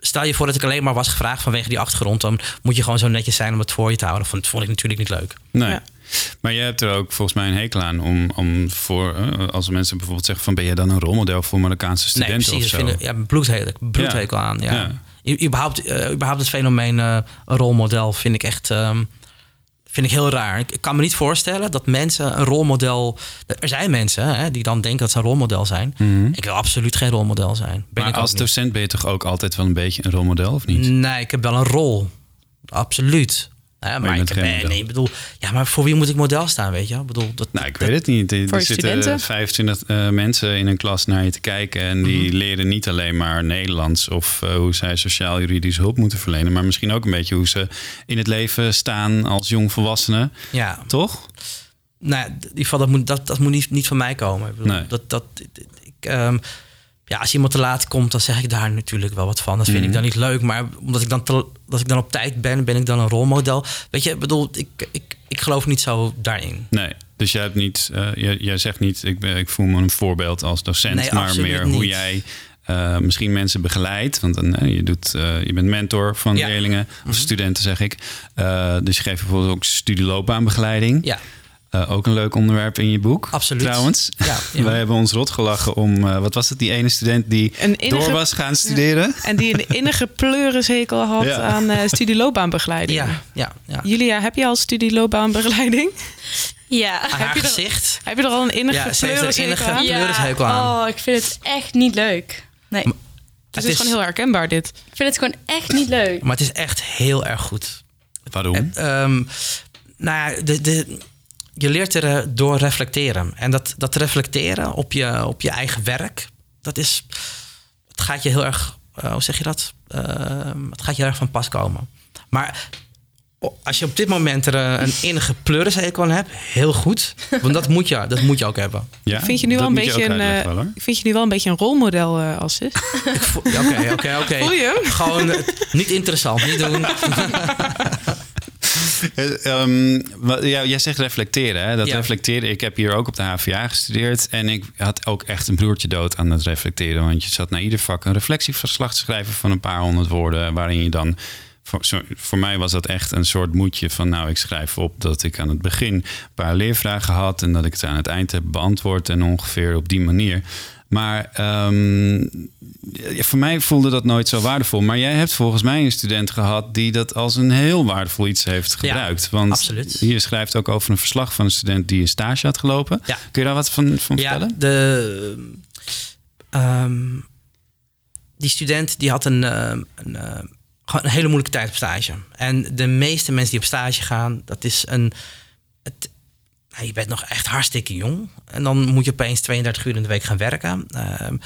stel je voor dat ik alleen maar was gevraagd vanwege die achtergrond, dan moet je gewoon zo netjes zijn om het voor je te houden. Dat vond ik natuurlijk niet leuk. nee. Ja. Maar je hebt er ook volgens mij een hekel aan om, om voor, eh, als mensen bijvoorbeeld zeggen van ben je dan een rolmodel voor Marokkaanse Nee, studenten precies. of Ik zo? vind, ja, bloedhekel, bloedhekel aan. Ja. Ja. Überhaupt, eh, überhaupt het fenomeen eh, een rolmodel vind ik echt, ehm, vind ik heel raar. Ik, ik kan me niet voorstellen dat mensen een rolmodel. Er zijn mensen hè, die dan denken dat ze een rolmodel zijn. Ik wil absoluut geen rolmodel zijn. Ben Mhm. maar als niet. docent ben je toch ook altijd wel een beetje een rolmodel, of niet? Nee, ik heb wel een rol. Absoluut. Ja, maar, ik, nee, model. nee, ik bedoel, ja, maar voor wie moet ik model staan, weet je? Ik bedoel, dat, Nou, ik weet het niet. Er, Voor er zitten studenten? 25 eh, mensen in een klas naar je te kijken. En die Mhm. leren niet alleen maar Nederlands of eh, hoe zij sociaal-juridische hulp moeten verlenen. Maar misschien ook een beetje hoe ze in het leven staan als jongvolwassenen. ja, Toch? nou, in ieder geval, dat moet, dat, dat moet niet, niet van mij komen. Ik bedoel, Nee. dat, dat, ik, ehm, ja, als iemand te laat komt, dan zeg ik daar natuurlijk wel wat van. Dat vind Mhm. ik dan niet leuk. Maar omdat ik dan, te, als ik dan op tijd ben, ben ik dan een rolmodel. Weet je, bedoel, ik, ik, ik geloof niet zo daarin. Nee. Dus jij, hebt niet, eh, jij, jij zegt niet, ik, ben, ik voel me een voorbeeld als docent. Nee, maar meer hoe jij eh, misschien mensen begeleidt. Want dan, eh, je, doet, eh, je bent mentor van Ja. leerlingen of Mhm. studenten, zeg ik. Dus je geeft bijvoorbeeld ook studieloopbaanbegeleiding. Ja, Eh, ook een leuk onderwerp in je boek. Absoluut. Trouwens. Ja, ja. Wij hebben ons rot gelachen om, eh, wat was het, die ene student die Een innige- door was gaan studeren. En die een innige pleurishekel had Ja. aan eh studieloopbaanbegeleiding. ja, ja. ja. Julia, heb je al studieloopbaanbegeleiding? Ja. Aan haar je er- gezicht. Heb je er al een innige Ja, er pleurishekel aan? Pleurishekel aan. Oh, ik vind het echt niet leuk. Nee, Dus het is gewoon heel herkenbaar dit. ik vind het gewoon echt niet leuk. Maar het is echt heel erg goed. Waarom? En, ehm, nou ja, de, de, je leert er eh, door reflecteren. En dat, dat reflecteren op je, op je eigen werk, dat is. Het gaat je heel erg. eh, hoe zeg je dat? Ehm, het gaat je heel erg van pas komen. Maar als je op dit moment er eh, een innige pleurishekel aan hebt, heel goed. Want dat moet je, dat moet je ook hebben. ja, Vind je nu wel een beetje een, wel, vind je nu wel een beetje een rolmodel eh als is? Ik Oké, oké, oké. Voel je hem? Gewoon niet interessant, niet doen. Eh, ehm, ja, jij zegt reflecteren. Hè? Dat Ja. reflecteren. Ik heb hier ook op de HVA gestudeerd. En ik had ook echt een broertje dood aan het reflecteren. Want je zat na ieder vak een reflectieverslag te schrijven van een paar honderd woorden. Waarin je dan. Voor, voor mij was dat echt een soort moedje van. Nou, ik schrijf op dat ik aan het begin een paar leervragen had. En dat ik het aan het eind heb beantwoord. En ongeveer op die manier. Maar ehm, ja, voor mij voelde dat nooit zo waardevol. Maar jij hebt volgens mij een student gehad die dat als een heel waardevol iets heeft Ja, gebruikt. Want absoluut. hier schrijft ook over een verslag van een student die een stage had gelopen. Ja. Kun je daar wat van, van Ja, vertellen? de, ehm, die student die had een, ehm, een, gewoon een hele moeilijke tijd op stage. En de meeste mensen die op stage gaan, dat is een. Het, je bent nog echt hartstikke jong. En dan moet je opeens 32 uur in de week gaan werken. Ehm,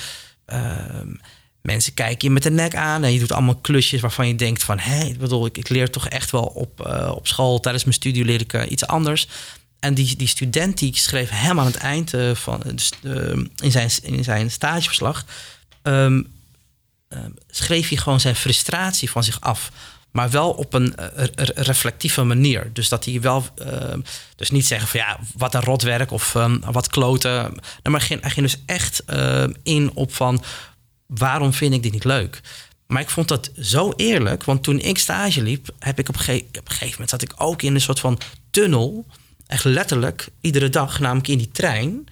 ehm, mensen kijken je met de nek aan en je doet allemaal klusjes waarvan je denkt van... hé, ik bedoel, ik, ik leer toch echt wel op, eh, op school. Tijdens mijn studie leer ik eh, iets anders. En die, die student die schreef hem aan het eind eh, van, dus, in, zijn, in zijn stageverslag... ehm, schreef hij gewoon zijn frustratie van zich af. Maar wel op een eh, re- reflectieve manier. Dus dat hij wel. ehm, dus niet zeggen van ja, wat een rotwerk of ehm, wat kloten. Maar ging, hij ging dus echt ehm, in op van waarom vind ik dit niet leuk? Maar ik vond dat zo eerlijk. Want toen ik stage liep, heb ik op, op een gegeven moment zat ik ook in een soort van tunnel. Echt letterlijk, iedere dag, namelijk in die trein.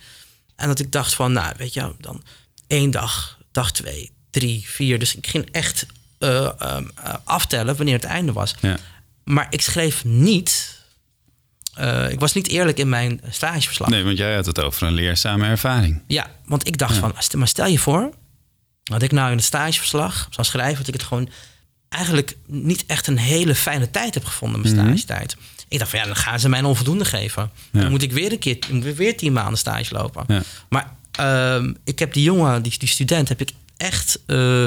En dat ik dacht van, nou, weet je, dan één dag, dag twee, drie, vier. Dus ik ging echt eh, ehm, eh, aftellen wanneer het einde was. Ja. Maar ik schreef niet. eh, ik was niet eerlijk in mijn stageverslag. Nee, want jij had het over een leerzame ervaring. Ja, want ik dacht van, stel- maar stel je voor dat ik nou in het stageverslag zou schrijven dat ik het gewoon eigenlijk niet echt een hele fijne tijd heb gevonden, mijn Mhm. stagetijd. Ik dacht van ja, dan gaan ze mij een onvoldoende geven. Ja. Dan moet ik weer een keer, moet weer tien maanden stage lopen. Ja. Maar ehm, ik heb die jongen, die, die student, heb ik echt,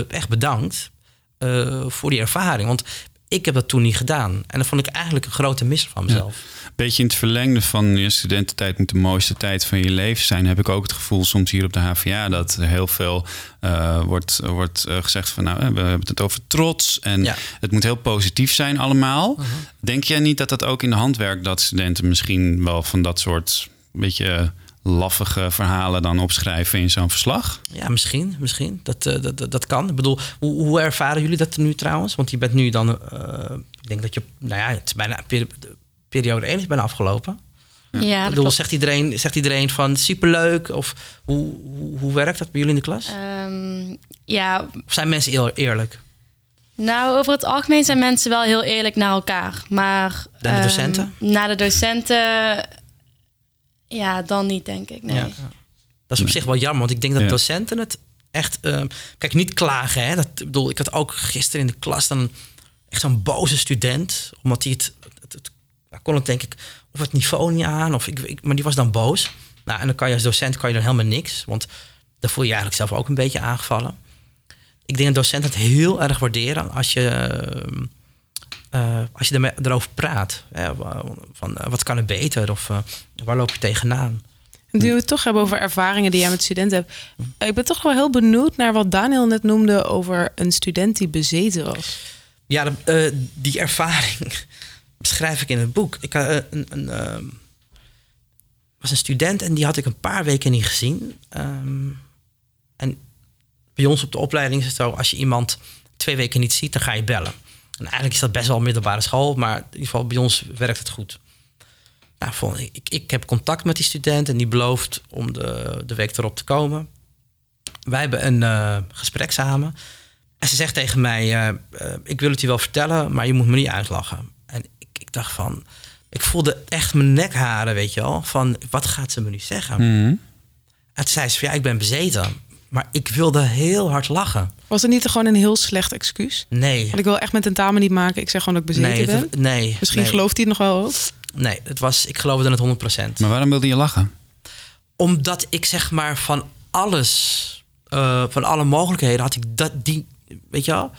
echt bedankt eh, voor die ervaring. Want ik heb dat toen niet gedaan. En dat vond ik eigenlijk een grote mis van mezelf. Beetje in het verlengde van je studententijd moet de mooiste tijd van je leven zijn. Heb ik ook het gevoel soms hier op de HVA dat er heel veel eh, wordt, wordt eh, gezegd van nou, we hebben het over trots en Ja. het moet heel positief zijn allemaal. Denk jij niet dat dat ook in de hand werkt dat studenten misschien wel van dat soort beetje laffige verhalen dan opschrijven in zo'n verslag? Ja, misschien. misschien. Dat, eh, dat, dat, dat kan. Ik bedoel, hoe, hoe ervaren jullie dat nu trouwens? Want je bent nu dan... eh, ik denk dat je... Nou ja, het is bijna... peri- de periode 1 is bijna afgelopen. Ja, ik bedoel, klopt. zegt iedereen, zegt iedereen van superleuk? Of hoe, hoe, hoe werkt dat bij jullie in de klas? Ehm, ja, Of zijn mensen eer- eerlijk? Nou, over het algemeen zijn mensen wel heel eerlijk naar elkaar. Maar... Naar de ehm, docenten? naar de docenten... Ja, dan niet, denk ik. Nee. Ja. Dat is op zich wel jammer, want ik denk dat Ja. docenten het echt... eh, kijk, niet klagen, hè. Dat, ik bedoel, ik had ook gisteren in de klas dan echt zo'n boze student. Omdat hij het... het, het- hij kon het denk ik of het niveau niet aan, of ik, ik, maar die was dan boos. Nou, en dan kan je als docent kan je dan helemaal niks. Want dan voel je je eigenlijk zelf ook een beetje aangevallen. Ik denk dat docenten het heel erg waarderen als je... eh, als je erover praat. Hè, van, eh, wat kan er beter? Of eh, waar loop je tegenaan? En nu we het toch hebben over ervaringen die jij met studenten hebt. Ik ben toch wel heel benieuwd naar wat Daniel net noemde over een student die bezeten was. Ja, de- die ervaring beschrijf ik in het boek. Ik een, een, was een student en die had ik een paar weken niet gezien. Ehm, en bij ons op de opleiding is het zo, als je iemand twee weken niet ziet, dan ga je bellen. En eigenlijk is dat best wel middelbare school, maar in ieder geval bij ons werkt het goed. Nou, ik, ik heb contact met die student en die belooft om de, de week erop te komen. Wij hebben een eh, gesprek samen. En ze zegt tegen mij: eh, eh, Ik wil het je wel vertellen, maar je moet me niet uitlachen. En ik, ik dacht van. Ik voelde echt mijn nekharen, weet je wel. Van wat gaat ze me nu zeggen? Mhm. En toen zei ze: van, Ja, ik ben bezeten. Maar ik wilde heel hard lachen. Was het niet gewoon een heel slecht excuus? Nee. Want ik wil echt mijn tentamen niet maken. Ik zeg gewoon dat ik bezeten Nee, ben. nee. Misschien nee, gelooft hij het nog wel ook. Nee, het was, ik geloofde het 100%. Maar waarom wilde je lachen? Omdat ik zeg maar van alles, eh, van alle mogelijkheden had ik dat, die, weet je wel,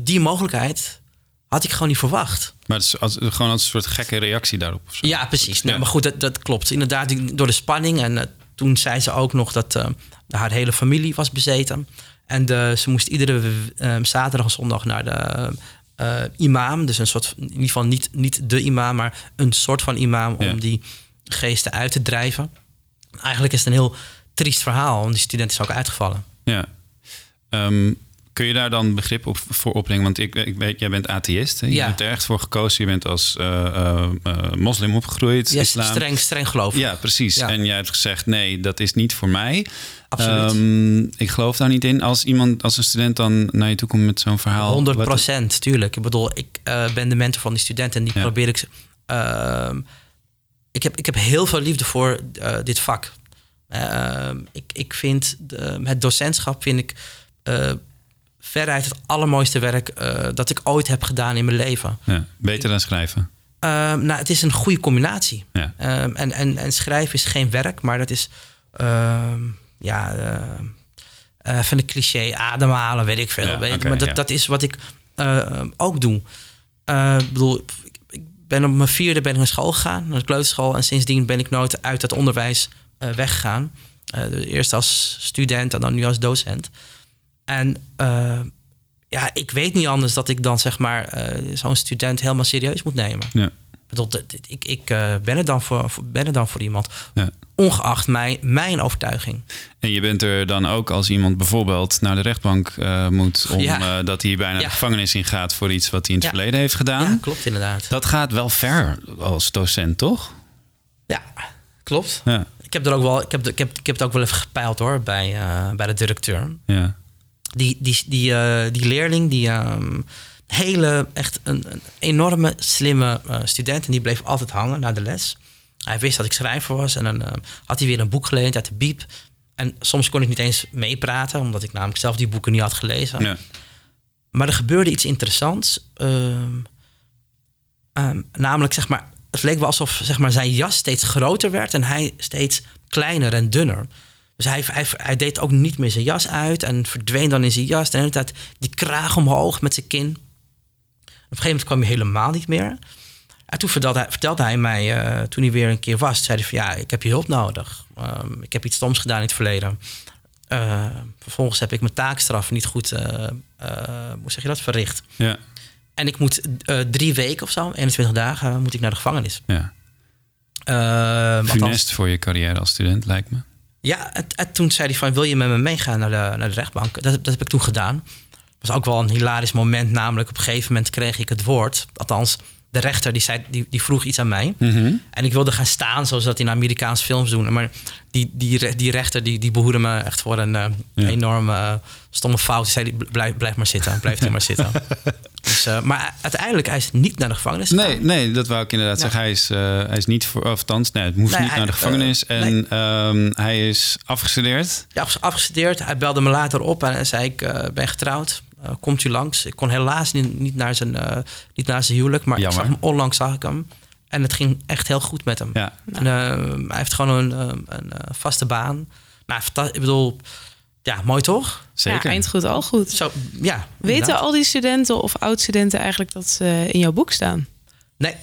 die mogelijkheid had ik gewoon niet verwacht. Maar het is als, gewoon als een soort gekke reactie daarop. Of zo. Ja, precies. Nee, Ja. Maar goed, dat, dat klopt. Inderdaad, die- door de spanning. En eh, toen zei ze ook nog dat eh, haar hele familie was bezeten. En de, ze moest iedere eh, zaterdag en zondag naar de eh, imam. Dus een soort, in ieder geval niet, niet de imam, maar een soort van imam Ja. om die geesten uit te drijven. Eigenlijk is het een heel triest verhaal, want die student is ook uitgevallen. Ja. Ehm, kun je daar dan begrip op, voor opbrengen? Want ik, ik weet, jij bent atheïst. Hè? Je Ja. bent er echt voor gekozen. Je bent als eh, eh, eh, moslim opgegroeid. Ja, islam. streng, streng geloof. Ja, precies. Ja. En jij hebt gezegd, nee, dat is niet voor mij. Absoluut. Ehm, ik geloof daar niet in. Als iemand, als een student dan naar je toe komt met zo'n verhaal. 100 wat- procent, tuurlijk. Ik bedoel, ik ben de mentor van die studenten en die Ja. probeer ik. ehm, ik, heb, ik heb heel veel liefde voor dit vak. Ehm, ik, ik vind de, het docentschap vind ik veruit het allermooiste werk eh, dat ik ooit heb gedaan in mijn leven. Ja, beter dan schrijven. Ehm, nou, het is een goede combinatie. Ja. Ehm, en, en, en schrijven is geen werk, maar dat is ehm, ja, ehm, eh, van de cliché ademhalen, weet ik veel. Ja, weet maar dat, ja. dat is wat ik eh, ook doe. Eh, Ik bedoel, ik- ben op mijn vierde ben ik naar school gegaan, naar de kleuterschool. En sindsdien ben ik nooit uit het onderwijs eh, weggegaan. Eh, eerst als student en dan nu als docent. En eh, ja, ik weet niet anders dat ik dan zeg maar eh, zo'n student helemaal serieus moet nemen. Ja. Ik, ik, ik eh, ben, er dan voor, ben er dan voor iemand. Ja. Ongeacht mij, mijn overtuiging. En je bent er dan ook als iemand bijvoorbeeld naar de rechtbank moet... om Ja. eh, dat hij bijna Ja. de gevangenis in gaat voor iets wat hij in het verleden heeft gedaan. Ja, klopt inderdaad. Dat gaat wel ver als docent, toch? Ja, klopt. Ja. Ik heb, er ook wel, ik, heb, ik, heb, ik heb het ook wel even gepeild hoor, bij, bij de directeur. ja. Die, die, die, eh, die leerling, die ehm, hele, echt een, een enorme, slimme eh, student. En die bleef altijd hangen na de les. Hij wist dat ik schrijver was. En dan eh, had hij weer een boek geleend uit de biep. En soms kon ik niet eens meepraten, omdat ik namelijk zelf die boeken niet had gelezen. ja. Maar er gebeurde iets interessants. Ehm, ehm, namelijk, zeg maar, het leek wel alsof zeg maar, zijn jas steeds groter werd en hij steeds kleiner en dunner. Dus hij, hij, hij deed ook niet meer zijn jas uit en verdween dan in zijn jas. De hele tijd die kraag omhoog met zijn kin. Op een gegeven moment kwam hij helemaal niet meer. En toen vertelde hij, vertelde hij mij, eh, toen hij weer een keer was, zei hij van ja, ik heb je hulp nodig. Ehm, ik heb iets stoms gedaan in het verleden. Eh, vervolgens heb ik mijn taakstraf niet goed, eh, eh, hoe zeg je dat, verricht. ja. En ik moet drie weken of zo, 21 dagen, moet ik naar de gevangenis. ja. Eh, althans- Funest voor je carrière als student, lijkt me. Ja, en, en toen zei hij van, wil je met me meegaan naar de, naar de rechtbank? Dat, dat heb ik toen gedaan. was ook wel een hilarisch moment, namelijk op een gegeven moment kreeg ik het woord. Althans, de rechter die, zei, die, die vroeg iets aan mij. Mhm. En ik wilde gaan staan zoals dat in Amerikaanse films doen. Maar die, die, die rechter die, die behoede me echt voor een eh, Ja. enorme eh, stomme fout. Die zei, die, blijf, blijf maar zitten, blijf hier maar zitten. Dus, eh, maar uiteindelijk, hij is niet naar de gevangenis Nee, gegaan. nee, dat wou ik inderdaad Ja. zeggen. Hij is, hij is niet voor, of althans, nee, het moest Nee, niet hij- naar de gevangenis. en ehm, hij is afgestudeerd. Ja, af- afgestudeerd. Hij belde me later op en zei ik ben getrouwd. Eh, komt u langs? Ik kon helaas niet, niet, naar, zijn, eh, niet naar zijn huwelijk. Maar Jammer. ik zag hem onlangs zag ik hem. En het ging echt heel goed met hem. Ja. En, eh, hij heeft gewoon een, een eh, vaste baan. Nou, ik bedoel, ja, mooi toch? Zeker. Ja, eind goed, al goed. Zo, ja. Weten inderdaad. al die studenten of oud-studenten eigenlijk dat ze in jouw boek staan? Nee,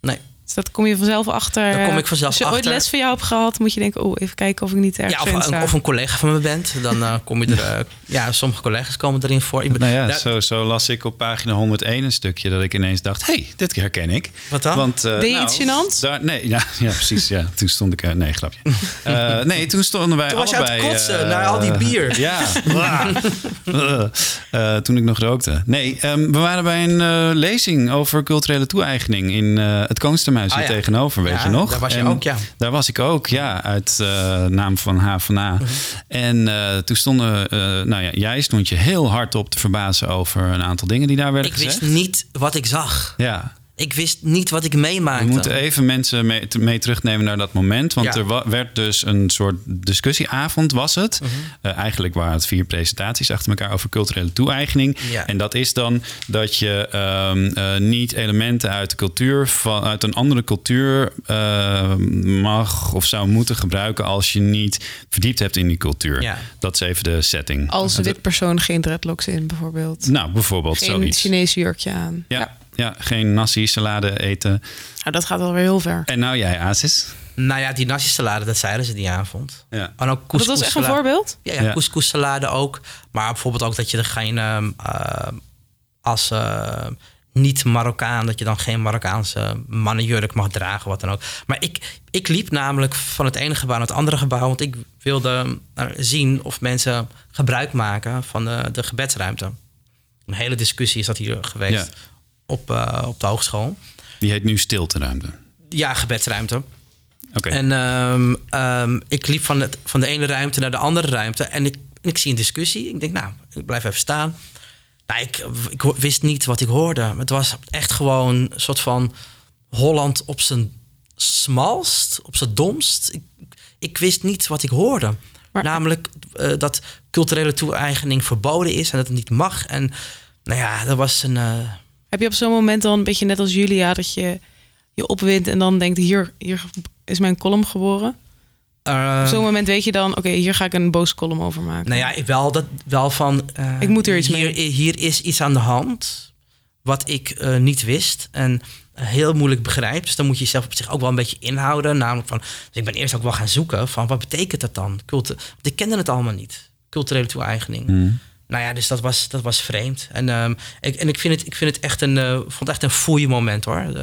nee. Dus dat kom je vanzelf achter. Daar kom ik vanzelf Als je ooit les van jou hebt gehad, moet je denken... oh, even kijken of ik niet ergens Ja, of, een, of een collega van me bent, dan eh, kom je er. eh, ja, sommige collega's komen erin voor. Ik ben- Nou ja, zo, zo las ik op pagina 101 een stukje dat ik ineens dacht: hé, hey, dit herken ik. Wat dan? Want, eh, Deed je nou, iets gênants? Daar, nee, ja, ja, precies. Ja. Toen stond ik... nee, grapje. Eh, nee, toen stonden wij Toen was je aan het allebei... kotsen naar al die bier. Ja. Eh, toen ik nog rookte. Nee, ehm, we waren bij een lezing over culturele toe-eigening... in eh, het Hier Ah, ja. tegenover, weet Ja, je nog? daar was je En ook, ja. Daar was ik ook, ja. Uit eh, naam van HVA. Mhm. En eh, toen stonden... eh, nou ja, jij stond je heel hard op te verbazen... over een aantal dingen die daar werden ik gezegd. wist niet wat ik zag. Ja, Ik wist niet wat ik meemaakte. we moeten even mensen mee, te- mee terugnemen naar dat moment. Want Ja. er wa- werd dus een soort discussieavond, was het. Mhm. Eh, eigenlijk waren het vier presentaties achter elkaar over culturele toe-eigening. Ja. En dat is dan dat je ehm, eh, niet elementen uit de cultuur, van, uit een andere cultuur eh, mag of zou moeten gebruiken als je niet verdiept hebt in die cultuur. Ja. Dat is even de setting. Als wit persoon geen dreadlocks in, bijvoorbeeld. Nou, bijvoorbeeld geen zoiets. Chinees jurkje aan. Ja, ja. geen nasi, salade eten. Nou, dat gaat alweer heel ver. En nou jij, Asis. Nou ja, die nasi salade, dat zeiden ze die avond. Ja. En ook dat couscous was echt een voorbeeld? Ja, ja, Ja. couscous salade ook. Maar bijvoorbeeld ook dat je er geen... ehm, eh, als eh, niet-Marokkaan... dat je dan geen Marokkaanse mannenjurk mag dragen, wat dan ook. Maar ik, ik liep namelijk van het ene gebouw naar het andere gebouw... want ik wilde eh, zien of mensen gebruik maken van de, de gebedsruimte. Een hele discussie is dat hier geweest Ja. Op, eh, op de hogeschool. Die heet nu stilteruimte. Ja, gebedsruimte. Oké. En ehm, ehm, ik liep van, het, van de ene ruimte naar de andere ruimte. En ik, ik zie een discussie. Ik denk, nou, ik blijf even staan. Nou, ik, ik wist niet wat ik hoorde. Het was echt gewoon een soort van Holland op zijn smalst, op zijn domst. Ik, ik wist niet wat ik hoorde. Maar- Namelijk eh, dat culturele toe-eigening verboden is en dat het niet mag. En nou ja, dat was een. eh, Heb je op zo'n moment dan een beetje net als Julia... dat je je opwindt en dan denkt... hier, hier is mijn column geboren? eh, Op zo'n moment weet je dan... oké, hier ga ik een boos column over maken. Nou ja, ik wel, dat, wel van... eh, Ik moet er iets hier, mee. Hier is iets aan de hand wat ik eh, niet wist en heel moeilijk begrijp. Dus dan moet je jezelf op zich ook wel een beetje inhouden. Namelijk van, dus ik ben eerst ook wel gaan zoeken van wat betekent dat dan? Culte want ik kende het allemaal niet. Culturele toe-eigening. Hmm. Nou ja, dus dat was, dat was vreemd. En, ehm, ik, en ik, vind het, ik vind het echt een, eh, vond het echt een foei moment hoor. Ehm,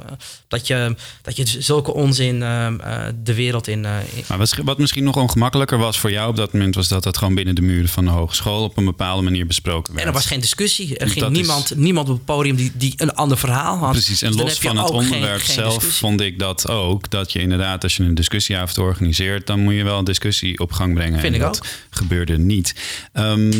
eh, dat, je, dat je zulke onzin ehm, eh, de wereld in, eh, in- Maar wat, wat misschien nog ongemakkelijker was voor jou op dat moment, was dat dat gewoon binnen de muren van de hogeschool op een bepaalde manier besproken werd. En er was geen discussie. Er ging Dat is- niemand, niemand op het podium die, die een ander verhaal had. Precies, en Dus los van het onderwerp geen zelf vond ik dat ook. Dat je inderdaad, als je een discussieavond organiseert, dan moet je wel een discussie op gang brengen. Vind en ik dat ook. gebeurde niet. Ehm,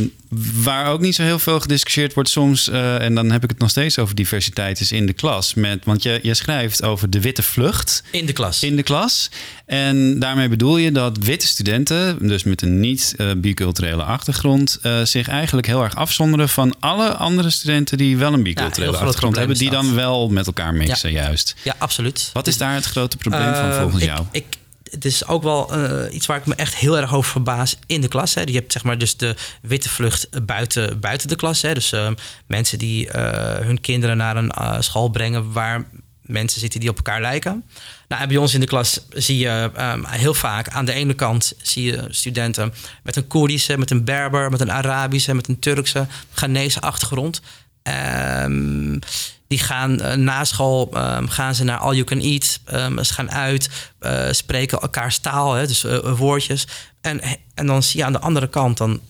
waar ook niet zo heel veel gediscussieerd wordt soms, eh, en dan heb ik het nog steeds over diversiteit, is in de klas. Met, want je, je schrijft over de witte vlucht In de klas. in de klas. En daarmee bedoel je dat witte studenten, dus met een niet-biculturele achtergrond, eh, zich eigenlijk heel erg afzonderen van alle andere studenten die wel een biculturele achtergrond hebben, die dan wel met elkaar mixen, juist. Ja, absoluut. Wat is daar het grote probleem van Eh, volgens ik- jou? Ik, het is ook wel eh, iets waar ik me echt heel erg over verbaas in de klas. Hè. Je hebt zeg maar dus de witte vlucht buiten, buiten de klas. Hè. Dus eh, mensen die eh, hun kinderen naar een eh, school brengen waar mensen zitten die op elkaar lijken. Nou, bij ons in de klas zie je ehm, heel vaak aan de ene kant zie je studenten met een Koerdische, met een Berber, met een Arabische, met een Turkse, Ghanese achtergrond. Ehm, die gaan eh, na school ehm, gaan ze naar All You Can Eat. Ehm, ze gaan uit, eh, spreken elkaars taal, hè, dus eh, woordjes. En, en dan zie je aan de andere kant dan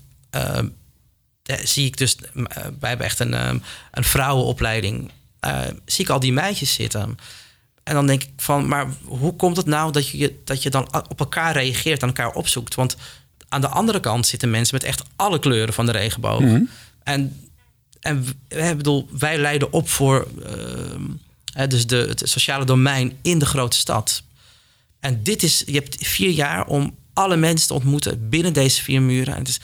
zie ik dus, wij hebben echt een, een vrouwenopleiding zie ik al die meisjes zitten. En dan denk ik van, maar hoe komt het nou dat je, dat je dan op elkaar reageert, aan elkaar opzoekt? Want aan de andere kant zitten mensen met echt alle kleuren van de regenboog. Mhm. En, en we, bedoel, wij leiden op voor uh, dus de, het sociale domein in de grote stad. En dit is, je hebt vier jaar om alle mensen te ontmoeten binnen deze vier muren. En het is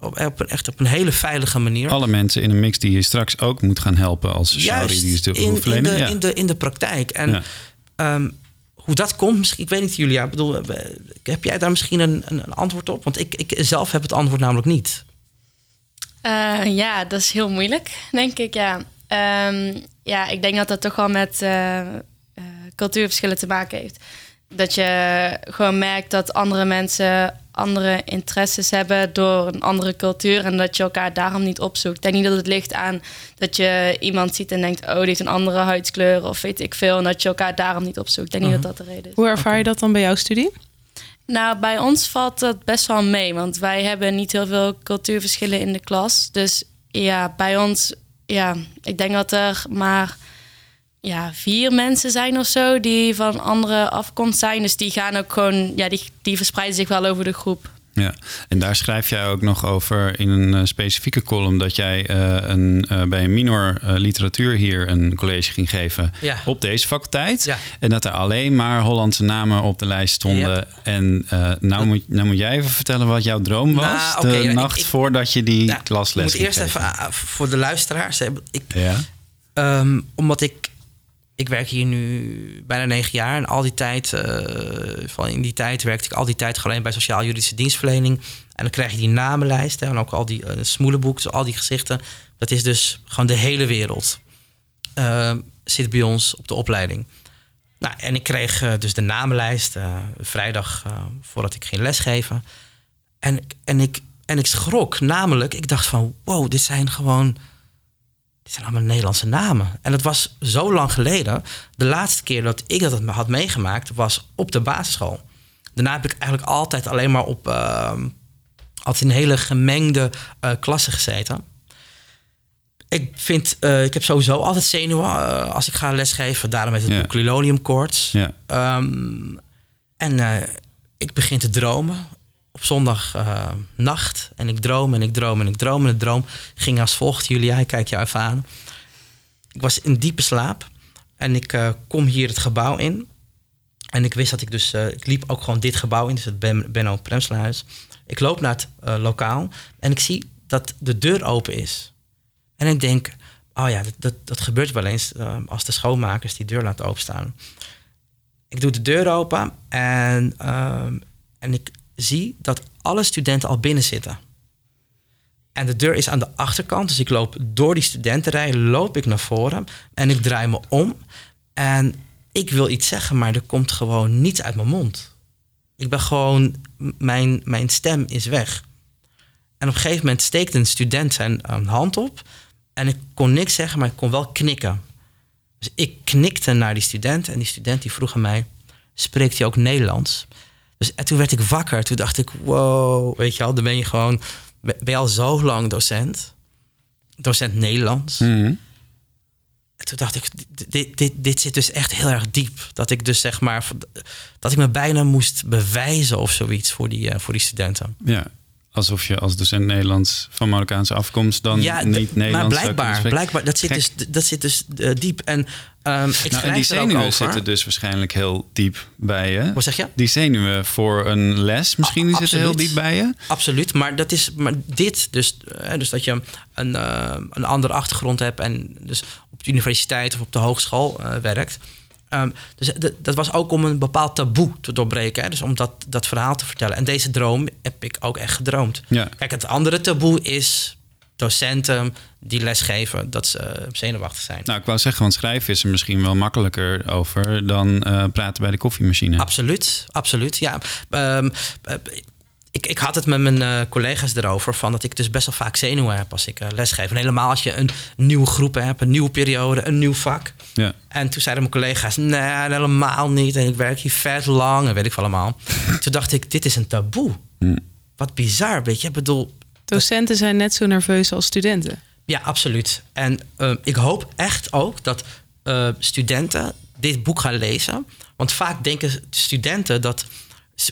op, op, echt op een hele veilige manier. Alle mensen in een mix die je straks ook moet gaan helpen als sociaal Juist, in, in, de, ja. in, de, in de praktijk. En ja. um, hoe dat komt, misschien, ik weet niet, Julia. Bedoel, heb jij daar misschien een, een, een, antwoord op? Want ik, ik zelf heb het antwoord namelijk niet. Uh, ja, dat is heel moeilijk, denk ik. Ja, um, ja ik denk dat dat toch wel met uh, uh, cultuurverschillen te maken heeft. Dat je gewoon merkt dat andere mensen andere interesses hebben door een andere cultuur en dat je elkaar daarom niet opzoekt. Ik denk niet dat het ligt aan dat je iemand ziet en denkt, oh, die heeft een andere huidskleur of weet ik veel, en dat je elkaar daarom niet opzoekt. Ik denk niet dat dat de reden is. Hoe ervaar je dat dan bij jouw studie? Nou, bij ons valt dat best wel mee, want wij hebben niet heel veel cultuurverschillen in de klas. Dus ja, bij ons, ja, ik denk dat er maar ja, vier mensen zijn of zo die van andere afkomst zijn. Dus die gaan ook gewoon, ja, die, die verspreiden zich wel over de groep. Ja, en daar schrijf jij ook nog over in een uh, specifieke column dat jij uh, een, uh, bij een minor literatuur hier een college ging geven ja. op deze faculteit. Ja. En dat er alleen maar Hollandse namen op de lijst stonden. Ja. En nou moet, nou moet jij even vertellen wat jouw droom was nou, de okay, nacht ik, voordat je die nou, klasles Ik moet eerst even voor de luisteraars. Ik, um, omdat ik ik werk hier nu bijna negen jaar. En al die tijd, uh, van in die tijd werkte ik al die tijd alleen bij sociaal-juridische dienstverlening. En dan krijg je die namenlijst. En ook al die uh, smoelenboek, al die gezichten. Dat is dus gewoon de hele wereld. Uh, zit bij ons op de opleiding. Nou, en ik kreeg dus de namenlijst vrijdag voordat ik ging lesgeven. En, en, ik, en ik schrok namelijk. Ik dacht van, wow, dit zijn gewoon dit zijn allemaal Nederlandse namen. En dat was zo lang geleden. De laatste keer dat ik dat had meegemaakt was op de basisschool. Daarna heb ik eigenlijk altijd alleen maar op uh, altijd in hele gemengde uh, klassen gezeten. Ik vind, uh, ik heb sowieso altijd zenuwen als ik ga lesgeven. Daarom met het yeah. boek Liloniumkoorts. Yeah. Um, en ik begin te dromen op zondag uh, nacht. En ik droom en ik droom en ik droom. En de droom ging als volgt. Julia, ik kijk jou even aan. Ik was in diepe slaap. En ik uh, kom hier het gebouw in. En ik wist dat ik dus... Uh, ik liep ook gewoon dit gebouw in. Dus het ben, Benno Premslerhuis. Ik loop naar het lokaal. En ik zie dat de deur open is. En ik denk... Oh ja, dat, dat, dat gebeurt wel eens als de schoonmakers die deur laten openstaan. Ik doe de deur open en, en ik zie dat alle studenten al binnen zitten. En de deur is aan de achterkant, dus ik loop door die studentenrij, loop ik naar voren en ik draai me om. En ik wil iets zeggen, maar er komt gewoon niets uit mijn mond. Ik ben gewoon, mijn, mijn stem is weg. En op een gegeven moment steekt een student zijn hand op. En ik kon niks zeggen, maar ik kon wel knikken. Dus ik knikte naar die student. En die student die vroeg aan mij: Spreekt hij ook Nederlands? Dus en toen werd ik wakker. Toen dacht ik, wow, weet je wel, dan ben je gewoon... Ben je al zo lang docent? Docent Nederlands. Mm. En toen dacht ik, dit, dit, dit zit dus echt heel erg diep. Dat ik dus zeg maar, dat ik me bijna moest bewijzen of zoiets voor die, uh, voor die studenten. Ja, alsof je als docent Nederlands van Marokkaanse afkomst dan ja, niet Nederlands maar blijkbaar, blijkbaar dat zit dus, dat zit dus uh, diep. En, um, ik nou, en die zenuwen zitten dus waarschijnlijk heel diep bij je. Wat zeg je? Die zenuwen voor een les misschien die zitten heel diep bij je. Absoluut, maar dat is maar dit dus, uh, dus dat je een, uh, een andere achtergrond hebt en dus op de universiteit of op de hogeschool werkt. Um, dus dat was ook om een bepaald taboe te doorbreken. Hè? Dus om dat, dat verhaal te vertellen. En deze droom heb ik ook echt gedroomd. Ja. Kijk, het andere taboe is docenten die lesgeven dat ze zenuwachtig zijn. Nou, ik wou zeggen, want schrijven is er misschien wel makkelijker over dan uh, praten bij de koffiemachine. Absoluut, absoluut. Ja, um, ik, ik had het met mijn uh, collega's erover van dat ik dus best wel vaak zenuwen heb als ik uh, lesgeef. En helemaal als je een nieuwe groep hebt, een nieuwe periode, een nieuw vak. Ja. En toen zeiden mijn collega's, nee, helemaal niet. En ik werk hier vet lang en weet ik veel allemaal. toen dacht ik, dit is een taboe. Hm. Wat bizar, weet je. Ik bedoel... Docenten zijn net zo nerveus als studenten. Ja, absoluut. En eh, ik hoop echt ook dat eh, studenten dit boek gaan lezen. Want vaak denken studenten dat.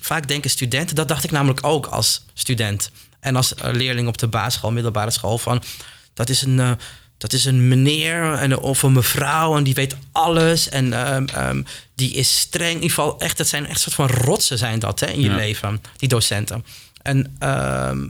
Vaak denken studenten, dat dacht ik namelijk ook als student. En als eh, leerling op de basisschool, middelbare school, van dat is een. eh, dat is een meneer en, of een mevrouw en die weet alles. En ehm, ehm, die is streng. In ieder geval, echt, dat zijn echt soort van rotsen zijn dat hè, in je Ja. leven, die docenten. En, ehm,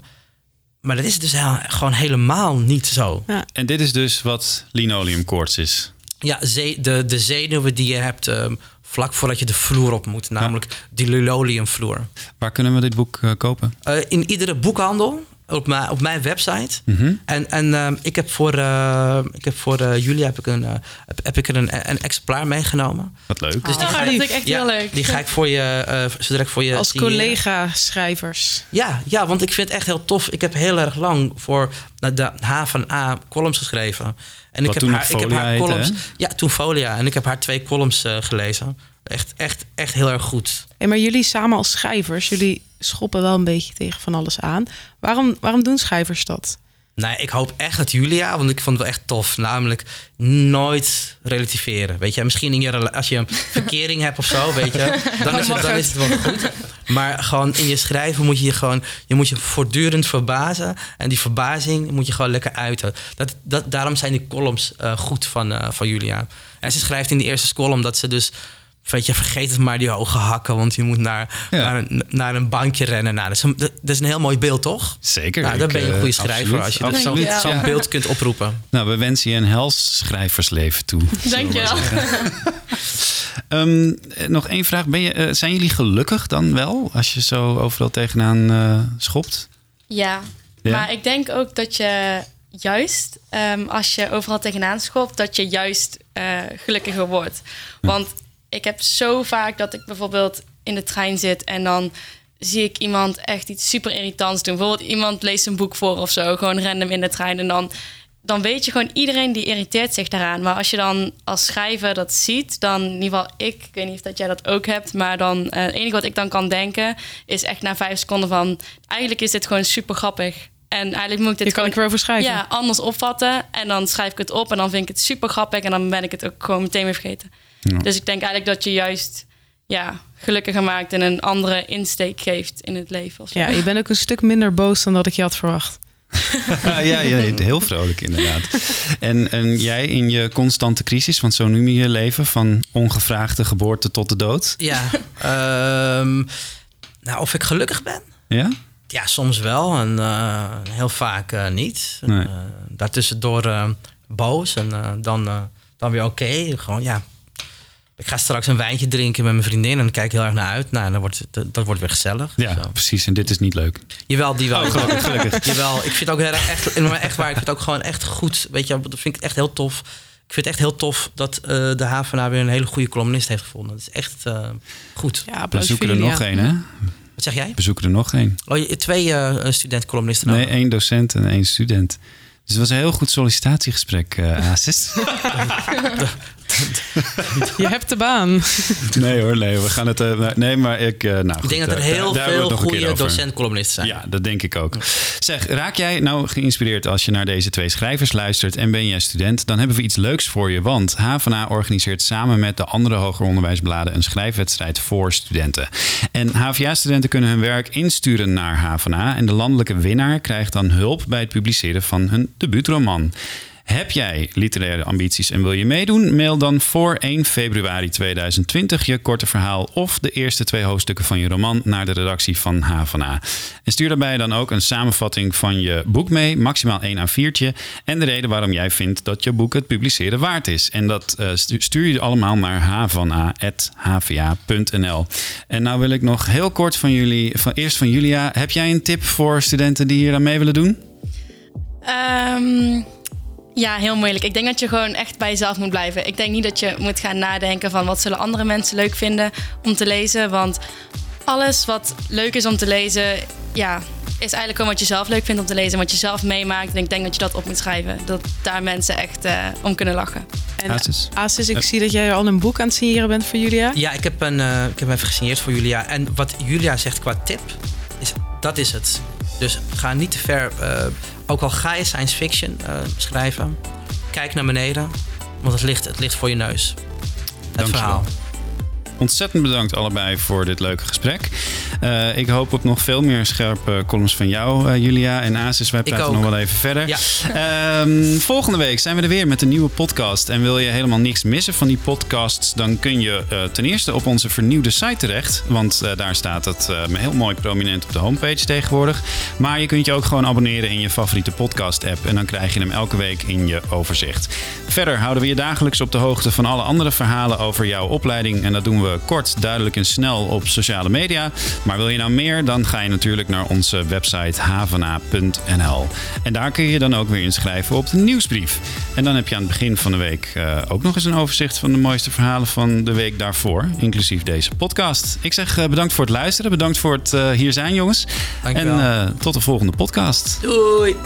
maar dat is dus heel- gewoon helemaal niet zo. En dit is dus wat linoleumkoorts is. Ja, ze- de, de zenuwen die je hebt ehm, vlak voordat je de vloer op moet. Namelijk die linoleumvloer. Waar kunnen we dit boek eh, kopen? Eh, in iedere boekhandel. Op mijn, op mijn website. Mhm. En, en ehm, ik heb voor, eh, ik heb voor eh, Julia heb ik een, eh, heb, heb ik er een, een exemplaar meegenomen. Wat leuk. Dus die Oh, ga dat ik- vind ik echt ja, heel leuk. Die ga ik voor je, eh zodra ik voor je Als collega-schrijvers. Ja, ja, want ik vind het echt heel tof. Ik heb heel erg lang voor de H van A columns geschreven. En Wat ik heb toen haar, ik heb columns. hè? Ja, toen Folia. En ik heb haar twee columns eh, gelezen. Echt, echt, echt heel erg goed. Hey, maar jullie samen als schrijvers, jullie schoppen wel een beetje tegen van alles aan. Waarom, waarom doen schrijvers dat? Nee, ik hoop echt dat Julia, want ik vond het wel echt tof. Namelijk nooit relativeren. Weet je, misschien in je, als je een verkering hebt of zo, weet je, dan, is het, dan is het wel goed. Maar gewoon in je schrijven moet je je gewoon, je moet je voortdurend verbazen. En die verbazing moet je gewoon lekker uiten. Dat, dat, daarom zijn die columns eh, goed van, eh, van Julia. En ze schrijft in de eerste column dat ze dus. Weet je, vergeet het maar die hoge hakken, want je moet naar, Ja. naar, een, naar een bankje rennen. Nou, dat, is een, dat is een heel mooi beeld, toch? Zeker. Nou, dan ben je een eh, goede schrijver absoluut, als je dat zo'n absoluut, zo'n ja. beeld kunt oproepen. Nou, we wensen je een hels schrijversleven toe. Dank je wel. Nog één vraag. Ben je, eh, zijn jullie gelukkig dan wel? Als je zo overal tegenaan eh, schopt? Ja. Ja? maar ik denk ook dat je juist, ehm, als je overal tegenaan schopt, dat je juist eh, gelukkiger wordt. Want ik heb zo vaak dat ik bijvoorbeeld in de trein zit en dan zie ik iemand echt iets super irritants doen. Bijvoorbeeld iemand leest een boek voor of zo, gewoon random in de trein. En dan, dan weet je gewoon, iedereen die irriteert zich daaraan. Maar als je dan als schrijver dat ziet, dan in ieder geval ik, ik weet niet of dat jij dat ook hebt, maar dan eh, het enige wat ik dan kan denken is echt na vijf seconden van, eigenlijk is dit gewoon super grappig. En eigenlijk moet ik dit Je kan gewoon ik erover schrijven. ja, anders opvatten. En dan schrijf ik het op en dan vind ik het super grappig. En dan ben ik het ook gewoon meteen weer vergeten. Ja. Dus ik denk eigenlijk dat je juist ja, gelukkiger maakt en een andere insteek geeft in het leven. Ja, je bent ook een stuk minder boos dan dat ik je had verwacht. ja, ja, heel vrolijk inderdaad. En, en jij in je constante crisis, want zo noem je je leven, van ongevraagde geboorte tot de dood. Ja, ehm, nou, of ik gelukkig ben? Ja? Ja, soms wel en eh, heel vaak eh, niet. Nee. Eh, daartussendoor eh, boos en dan, dan weer oké. Gewoon, ja. Ik ga straks een wijntje drinken met mijn vriendin en dan kijk heel erg naar uit. Nou, dan wordt het, dat, dat wordt weer gezellig. Ja, Zo. precies. En dit is niet leuk. Jawel, die wel. Oh, gelukkig, gelukkig. Jawel, ik vind het ook heel erg echt, echt waar. Ik vind het ook gewoon echt goed. Weet je, dat vind ik echt heel tof. Ik vind het echt heel tof dat eh, de HVA weer een hele goede columnist heeft gevonden. Dat is echt eh, goed. Ja, We zoeken er nog één, hè? Wat zeg jij? We zoeken er nog één. Oh, twee eh student-columnisten. Nee, één docent en één student. Dus het was een heel goed sollicitatiegesprek, eh Asis. Je hebt de baan. nee hoor, nee. We gaan het... eh, nee, maar ik... eh, nou, Ik denk dat er heel veel goede docent-columnisten zijn. Ja, dat denk ik ook. Zeg, raak jij nou geïnspireerd als je naar deze twee schrijvers luistert en ben jij student? Dan hebben we iets leuks voor je, want HVA organiseert samen met de andere hoger onderwijsbladen een schrijfwedstrijd voor studenten. En HVA-studenten kunnen hun werk insturen naar HVA en de landelijke winnaar krijgt dan hulp bij het publiceren van hun debuutroman. Heb jij literaire ambities en wil je meedoen? Mail dan voor 1 februari 2020 je korte verhaal of de eerste twee hoofdstukken van je roman naar de redactie van HVA. En stuur daarbij dan ook een samenvatting van je boek mee, maximaal 1 A4'tje. En de reden waarom jij vindt dat je boek het publiceren waard is. En dat eh, stu- stuur je allemaal naar havana.hva.nl. En nou wil ik nog heel kort van jullie, van, eerst van Julia. Heb jij een tip voor studenten die hier aan mee willen doen? Ehm, ja, heel moeilijk. Ik denk dat je gewoon echt bij jezelf moet blijven. Ik denk niet dat je moet gaan nadenken van wat zullen andere mensen leuk vinden om te lezen. Want alles wat leuk is om te lezen, ja, is eigenlijk gewoon wat je zelf leuk vindt om te lezen. Wat je zelf meemaakt. En ik denk dat je dat op moet schrijven. Dat daar mensen echt eh, om kunnen lachen. En Asis. Asis, ik zie dat jij al een boek aan het signeren bent voor Julia. Ja, ik heb, een, eh, ik heb hem even gesigneerd voor Julia. En wat Julia zegt qua tip, is, dat is het. Dus ga niet te ver eh, ook al ga je science fiction eh, schrijven, kijk naar beneden, want het ligt, het ligt voor je neus. Het Dankjewel. verhaal. Ontzettend bedankt allebei voor dit leuke gesprek. Eh, ik hoop op nog veel meer scherpe columns van jou, eh, Julia en Asis. Wij praten nog wel even verder. Ja. Ehm, volgende week zijn we er weer met een nieuwe podcast. En wil je helemaal niks missen van die podcasts, dan kun je eh, ten eerste op onze vernieuwde site terecht. Want daar staat het heel mooi prominent op de homepage tegenwoordig. Maar je kunt je ook gewoon abonneren in je favoriete podcast-app. En dan krijg je hem elke week in je overzicht. Verder houden we je dagelijks op de hoogte van alle andere verhalen over jouw opleiding. En dat doen we kort, duidelijk en snel op sociale media. Maar wil je nou meer, dan ga je natuurlijk naar onze website havana.nl. En daar kun je je dan ook weer inschrijven op de nieuwsbrief. En dan heb je aan het begin van de week eh, ook nog eens een overzicht van de mooiste verhalen van de week daarvoor. Inclusief deze podcast. Ik zeg eh, bedankt voor het luisteren. Bedankt voor het eh, hier zijn, jongens. Dankjewel. En eh, tot de volgende podcast. Doei!